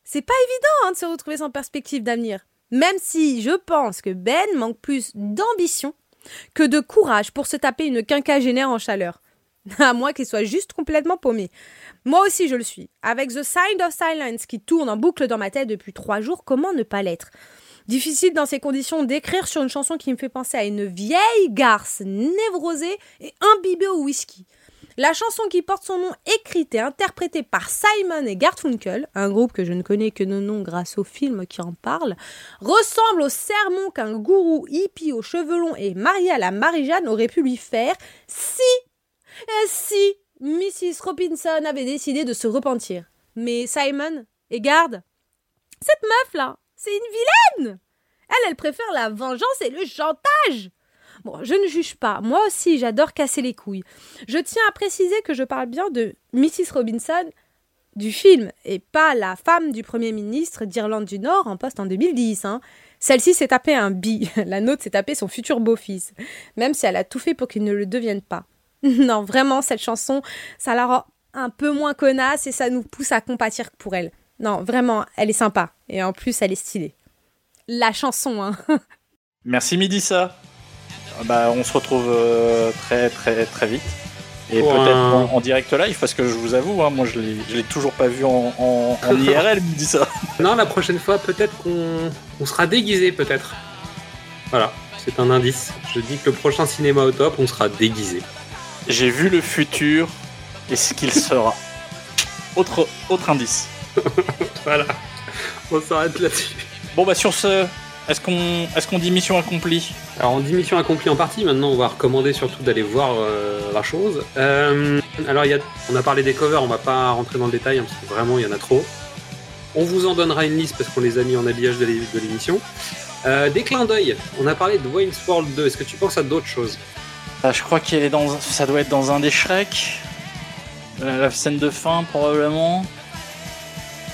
C'est pas évident hein, de se retrouver sans perspective d'avenir. Même si je pense que Ben manque plus d'ambition que de courage pour se taper une quinquagénaire en chaleur. À moins qu'il soit juste complètement paumé. Moi aussi, je le suis. Avec The Sign of Silence qui tourne en boucle dans ma tête depuis trois jours, comment ne pas l'être? Difficile dans ces conditions d'écrire sur une chanson qui me fait penser à une vieille garce névrosée et imbibée au whisky. La chanson qui porte son nom, écrite et interprétée par Simon et Garfunkel, un groupe que je ne connais que de nom grâce au film qui en parle, ressemble au sermon qu'un gourou hippie aux cheveux longs et marié à la Marie-Jeanne aurait pu lui faire si et si Mrs. Robinson avait décidé de se repentir. Mais Simon, et garde, cette meuf-là, c'est une vilaine Elle, elle préfère la vengeance et le chantage Bon, je ne juge pas. Moi aussi, j'adore casser les couilles. Je tiens à préciser que je parle bien de Mrs. Robinson du film et pas la femme du Premier ministre d'Irlande du Nord en poste en 2010. Hein. Celle-ci s'est tapé un bi. La nôtre s'est tapé son futur beau-fils. Même si elle a tout fait pour qu'il ne le devienne pas. Non, vraiment, cette chanson, ça la rend un peu moins connasse et ça nous pousse à compatir pour elle. Non, vraiment, elle est sympa. Et en plus, elle est stylée. La chanson, hein. Merci Midissa. Bah, on se retrouve euh, très très très vite. Et peut-être en, en direct live, parce que je vous avoue, hein, moi je l'ai je l'ai toujours pas vu en, en, en IRL, Midissa. Non, la prochaine fois, peut-être qu'on on sera déguisé, peut-être. Voilà, c'est un indice. Je dis que le prochain cinéma au top, on sera déguisé. J'ai vu le futur et ce qu'il sera. Autre, autre indice. Voilà, on s'arrête là-dessus. Bon bah sur ce, est-ce qu'on est qu'on dit mission accomplie? Alors, on dit mission accomplie en partie. Maintenant, on va recommander surtout d'aller voir euh, la chose. Euh, alors, y a, on a parlé des covers, on va pas rentrer dans le détail hein, parce que vraiment, il y en a trop. On vous en donnera une liste parce qu'on les a mis en habillage de l'é- de l'émission. Euh, des clins d'œil. On a parlé de Wayne's World 2. Est-ce que tu penses à d'autres choses? Je crois qu'il est dans, ça doit être dans un des Shrek. Euh, la scène de fin probablement.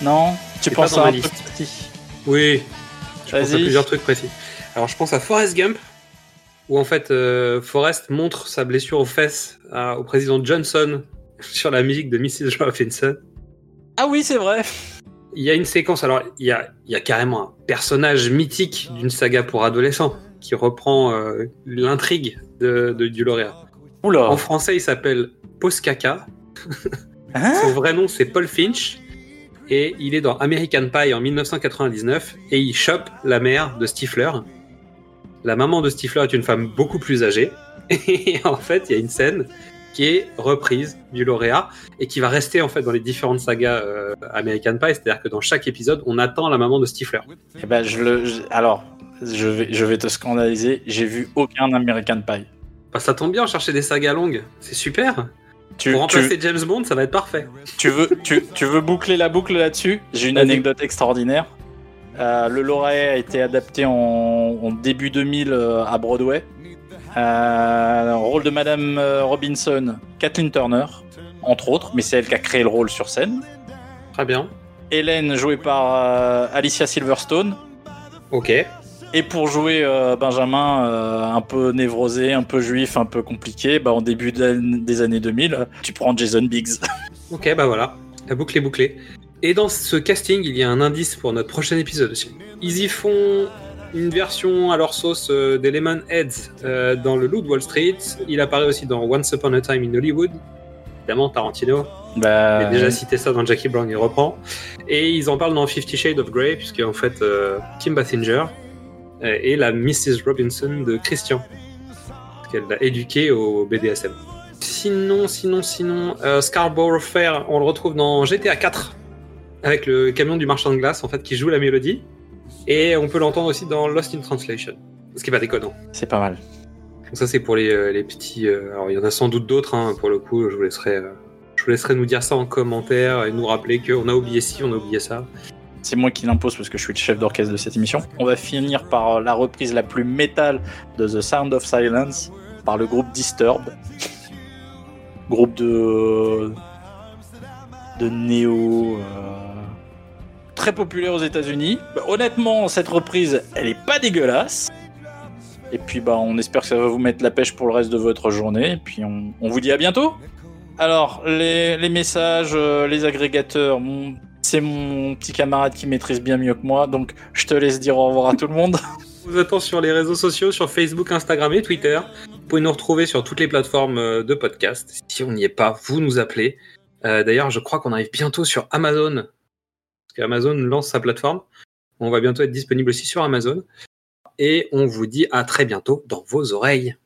Non? Tu penses à un liste. truc petit Oui. Je pense à plusieurs trucs précis. Alors, je pense à Forrest Gump, où en fait, euh, Forrest montre sa blessure aux fesses à- au président Johnson sur la musique de Mrs. Robinson. Ah oui, c'est vrai. Il y a une séquence, alors il y a, il y a carrément un personnage mythique d'une saga pour adolescents qui reprend euh, l'intrigue de, de- du lauréat. Oula. En français, il s'appelle Poscaca. Hein Son vrai nom, c'est Paul Finch. Et il est dans American Pie en 1999 et il chope la mère de Stifler. La maman de Stifler est une femme beaucoup plus âgée. Et en fait, il y a une scène qui est reprise du lauréat et qui va rester en fait dans les différentes sagas euh, American Pie. C'est-à-dire que dans chaque épisode, on attend la maman de Stifler. Eh ben, je le. je- alors, je vais, je vais te scandaliser. J'ai vu aucun American Pie. Bah, ça tombe bien, chercher des sagas longues. C'est super. Tu, Pour tu, remplacer James Bond, ça va être parfait. tu veux, tu, tu veux boucler la boucle là-dessus? J'ai une anecdote extraordinaire. Euh, le lauréat a été adapté en, en début 2000 euh, à Broadway. Euh, rôle de Madame Robinson, Kathleen Turner, entre autres, mais c'est elle qui a créé le rôle sur scène. Très bien. Hélène, jouée par Alicia Silverstone. Ok. Et pour jouer euh, Benjamin, euh, un peu névrosé, un peu juif, un peu compliqué, bah, en début des années 2000, euh, tu prends Jason Biggs. Ok, bah voilà, la boucle est bouclée. Et dans ce casting, il y a un indice pour notre prochain épisode aussi. Ils y font une version à leur sauce euh, des Lemonheads euh, dans le Loup de Wall Street. Il apparaît aussi dans Once Upon a Time in Hollywood. Évidemment, Tarantino. Bah, Il a déjà cité ça dans Jackie Brown, il reprend. Et ils en parlent dans Fifty Shades of Grey, puisque en fait, euh, Kim Basinger euh, est la Mrs. Robinson de Christian. Qu'elle l'a éduqué au BDSM. Sinon, sinon, sinon, euh, Scarborough Fair, on le retrouve dans GTA 4, avec le camion du marchand de glace, en fait, qui joue la mélodie. Et on peut l'entendre aussi dans Lost in Translation. Ce qui est pas déconnant. c'est pas mal. Donc ça, c'est pour les, euh, les petits. euh, alors, il y en a sans doute d'autres, hein, pour le coup. Je vous, laisserai, euh, je vous laisserai nous dire ça en commentaire et nous rappeler qu'on a oublié ci, on a oublié ça. C'est moi qui l'impose parce que je suis le chef d'orchestre de cette émission. On va finir par la reprise la plus métal de The Sound of Silence par le groupe Disturbed. Groupe de. de néo. euh, très populaire aux États-Unis. Bah, honnêtement, cette reprise, elle est pas dégueulasse. Et puis, bah, on espère que ça va vous mettre la pêche pour le reste de votre journée. Et puis, on, vous dit à bientôt. Alors, les, messages, euh, les agrégateurs, c'est mon petit camarade qui maîtrise bien mieux que moi, donc je te laisse dire au revoir à tout le monde. On vous attend sur les réseaux sociaux, sur Facebook, Instagram et Twitter. Vous pouvez nous retrouver sur toutes les plateformes euh, de podcast. Si on n'y est pas, vous nous appelez. Euh, D'ailleurs, je crois qu'on arrive bientôt sur Amazon. Parce qu'Amazon lance sa plateforme. On va bientôt être disponible aussi sur Amazon. Et on vous dit à très bientôt dans vos oreilles.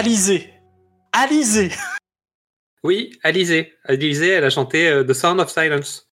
Alizé. Alizé. Oui, Alizé. Alizé, elle a chanté euh, The Sound of Silence.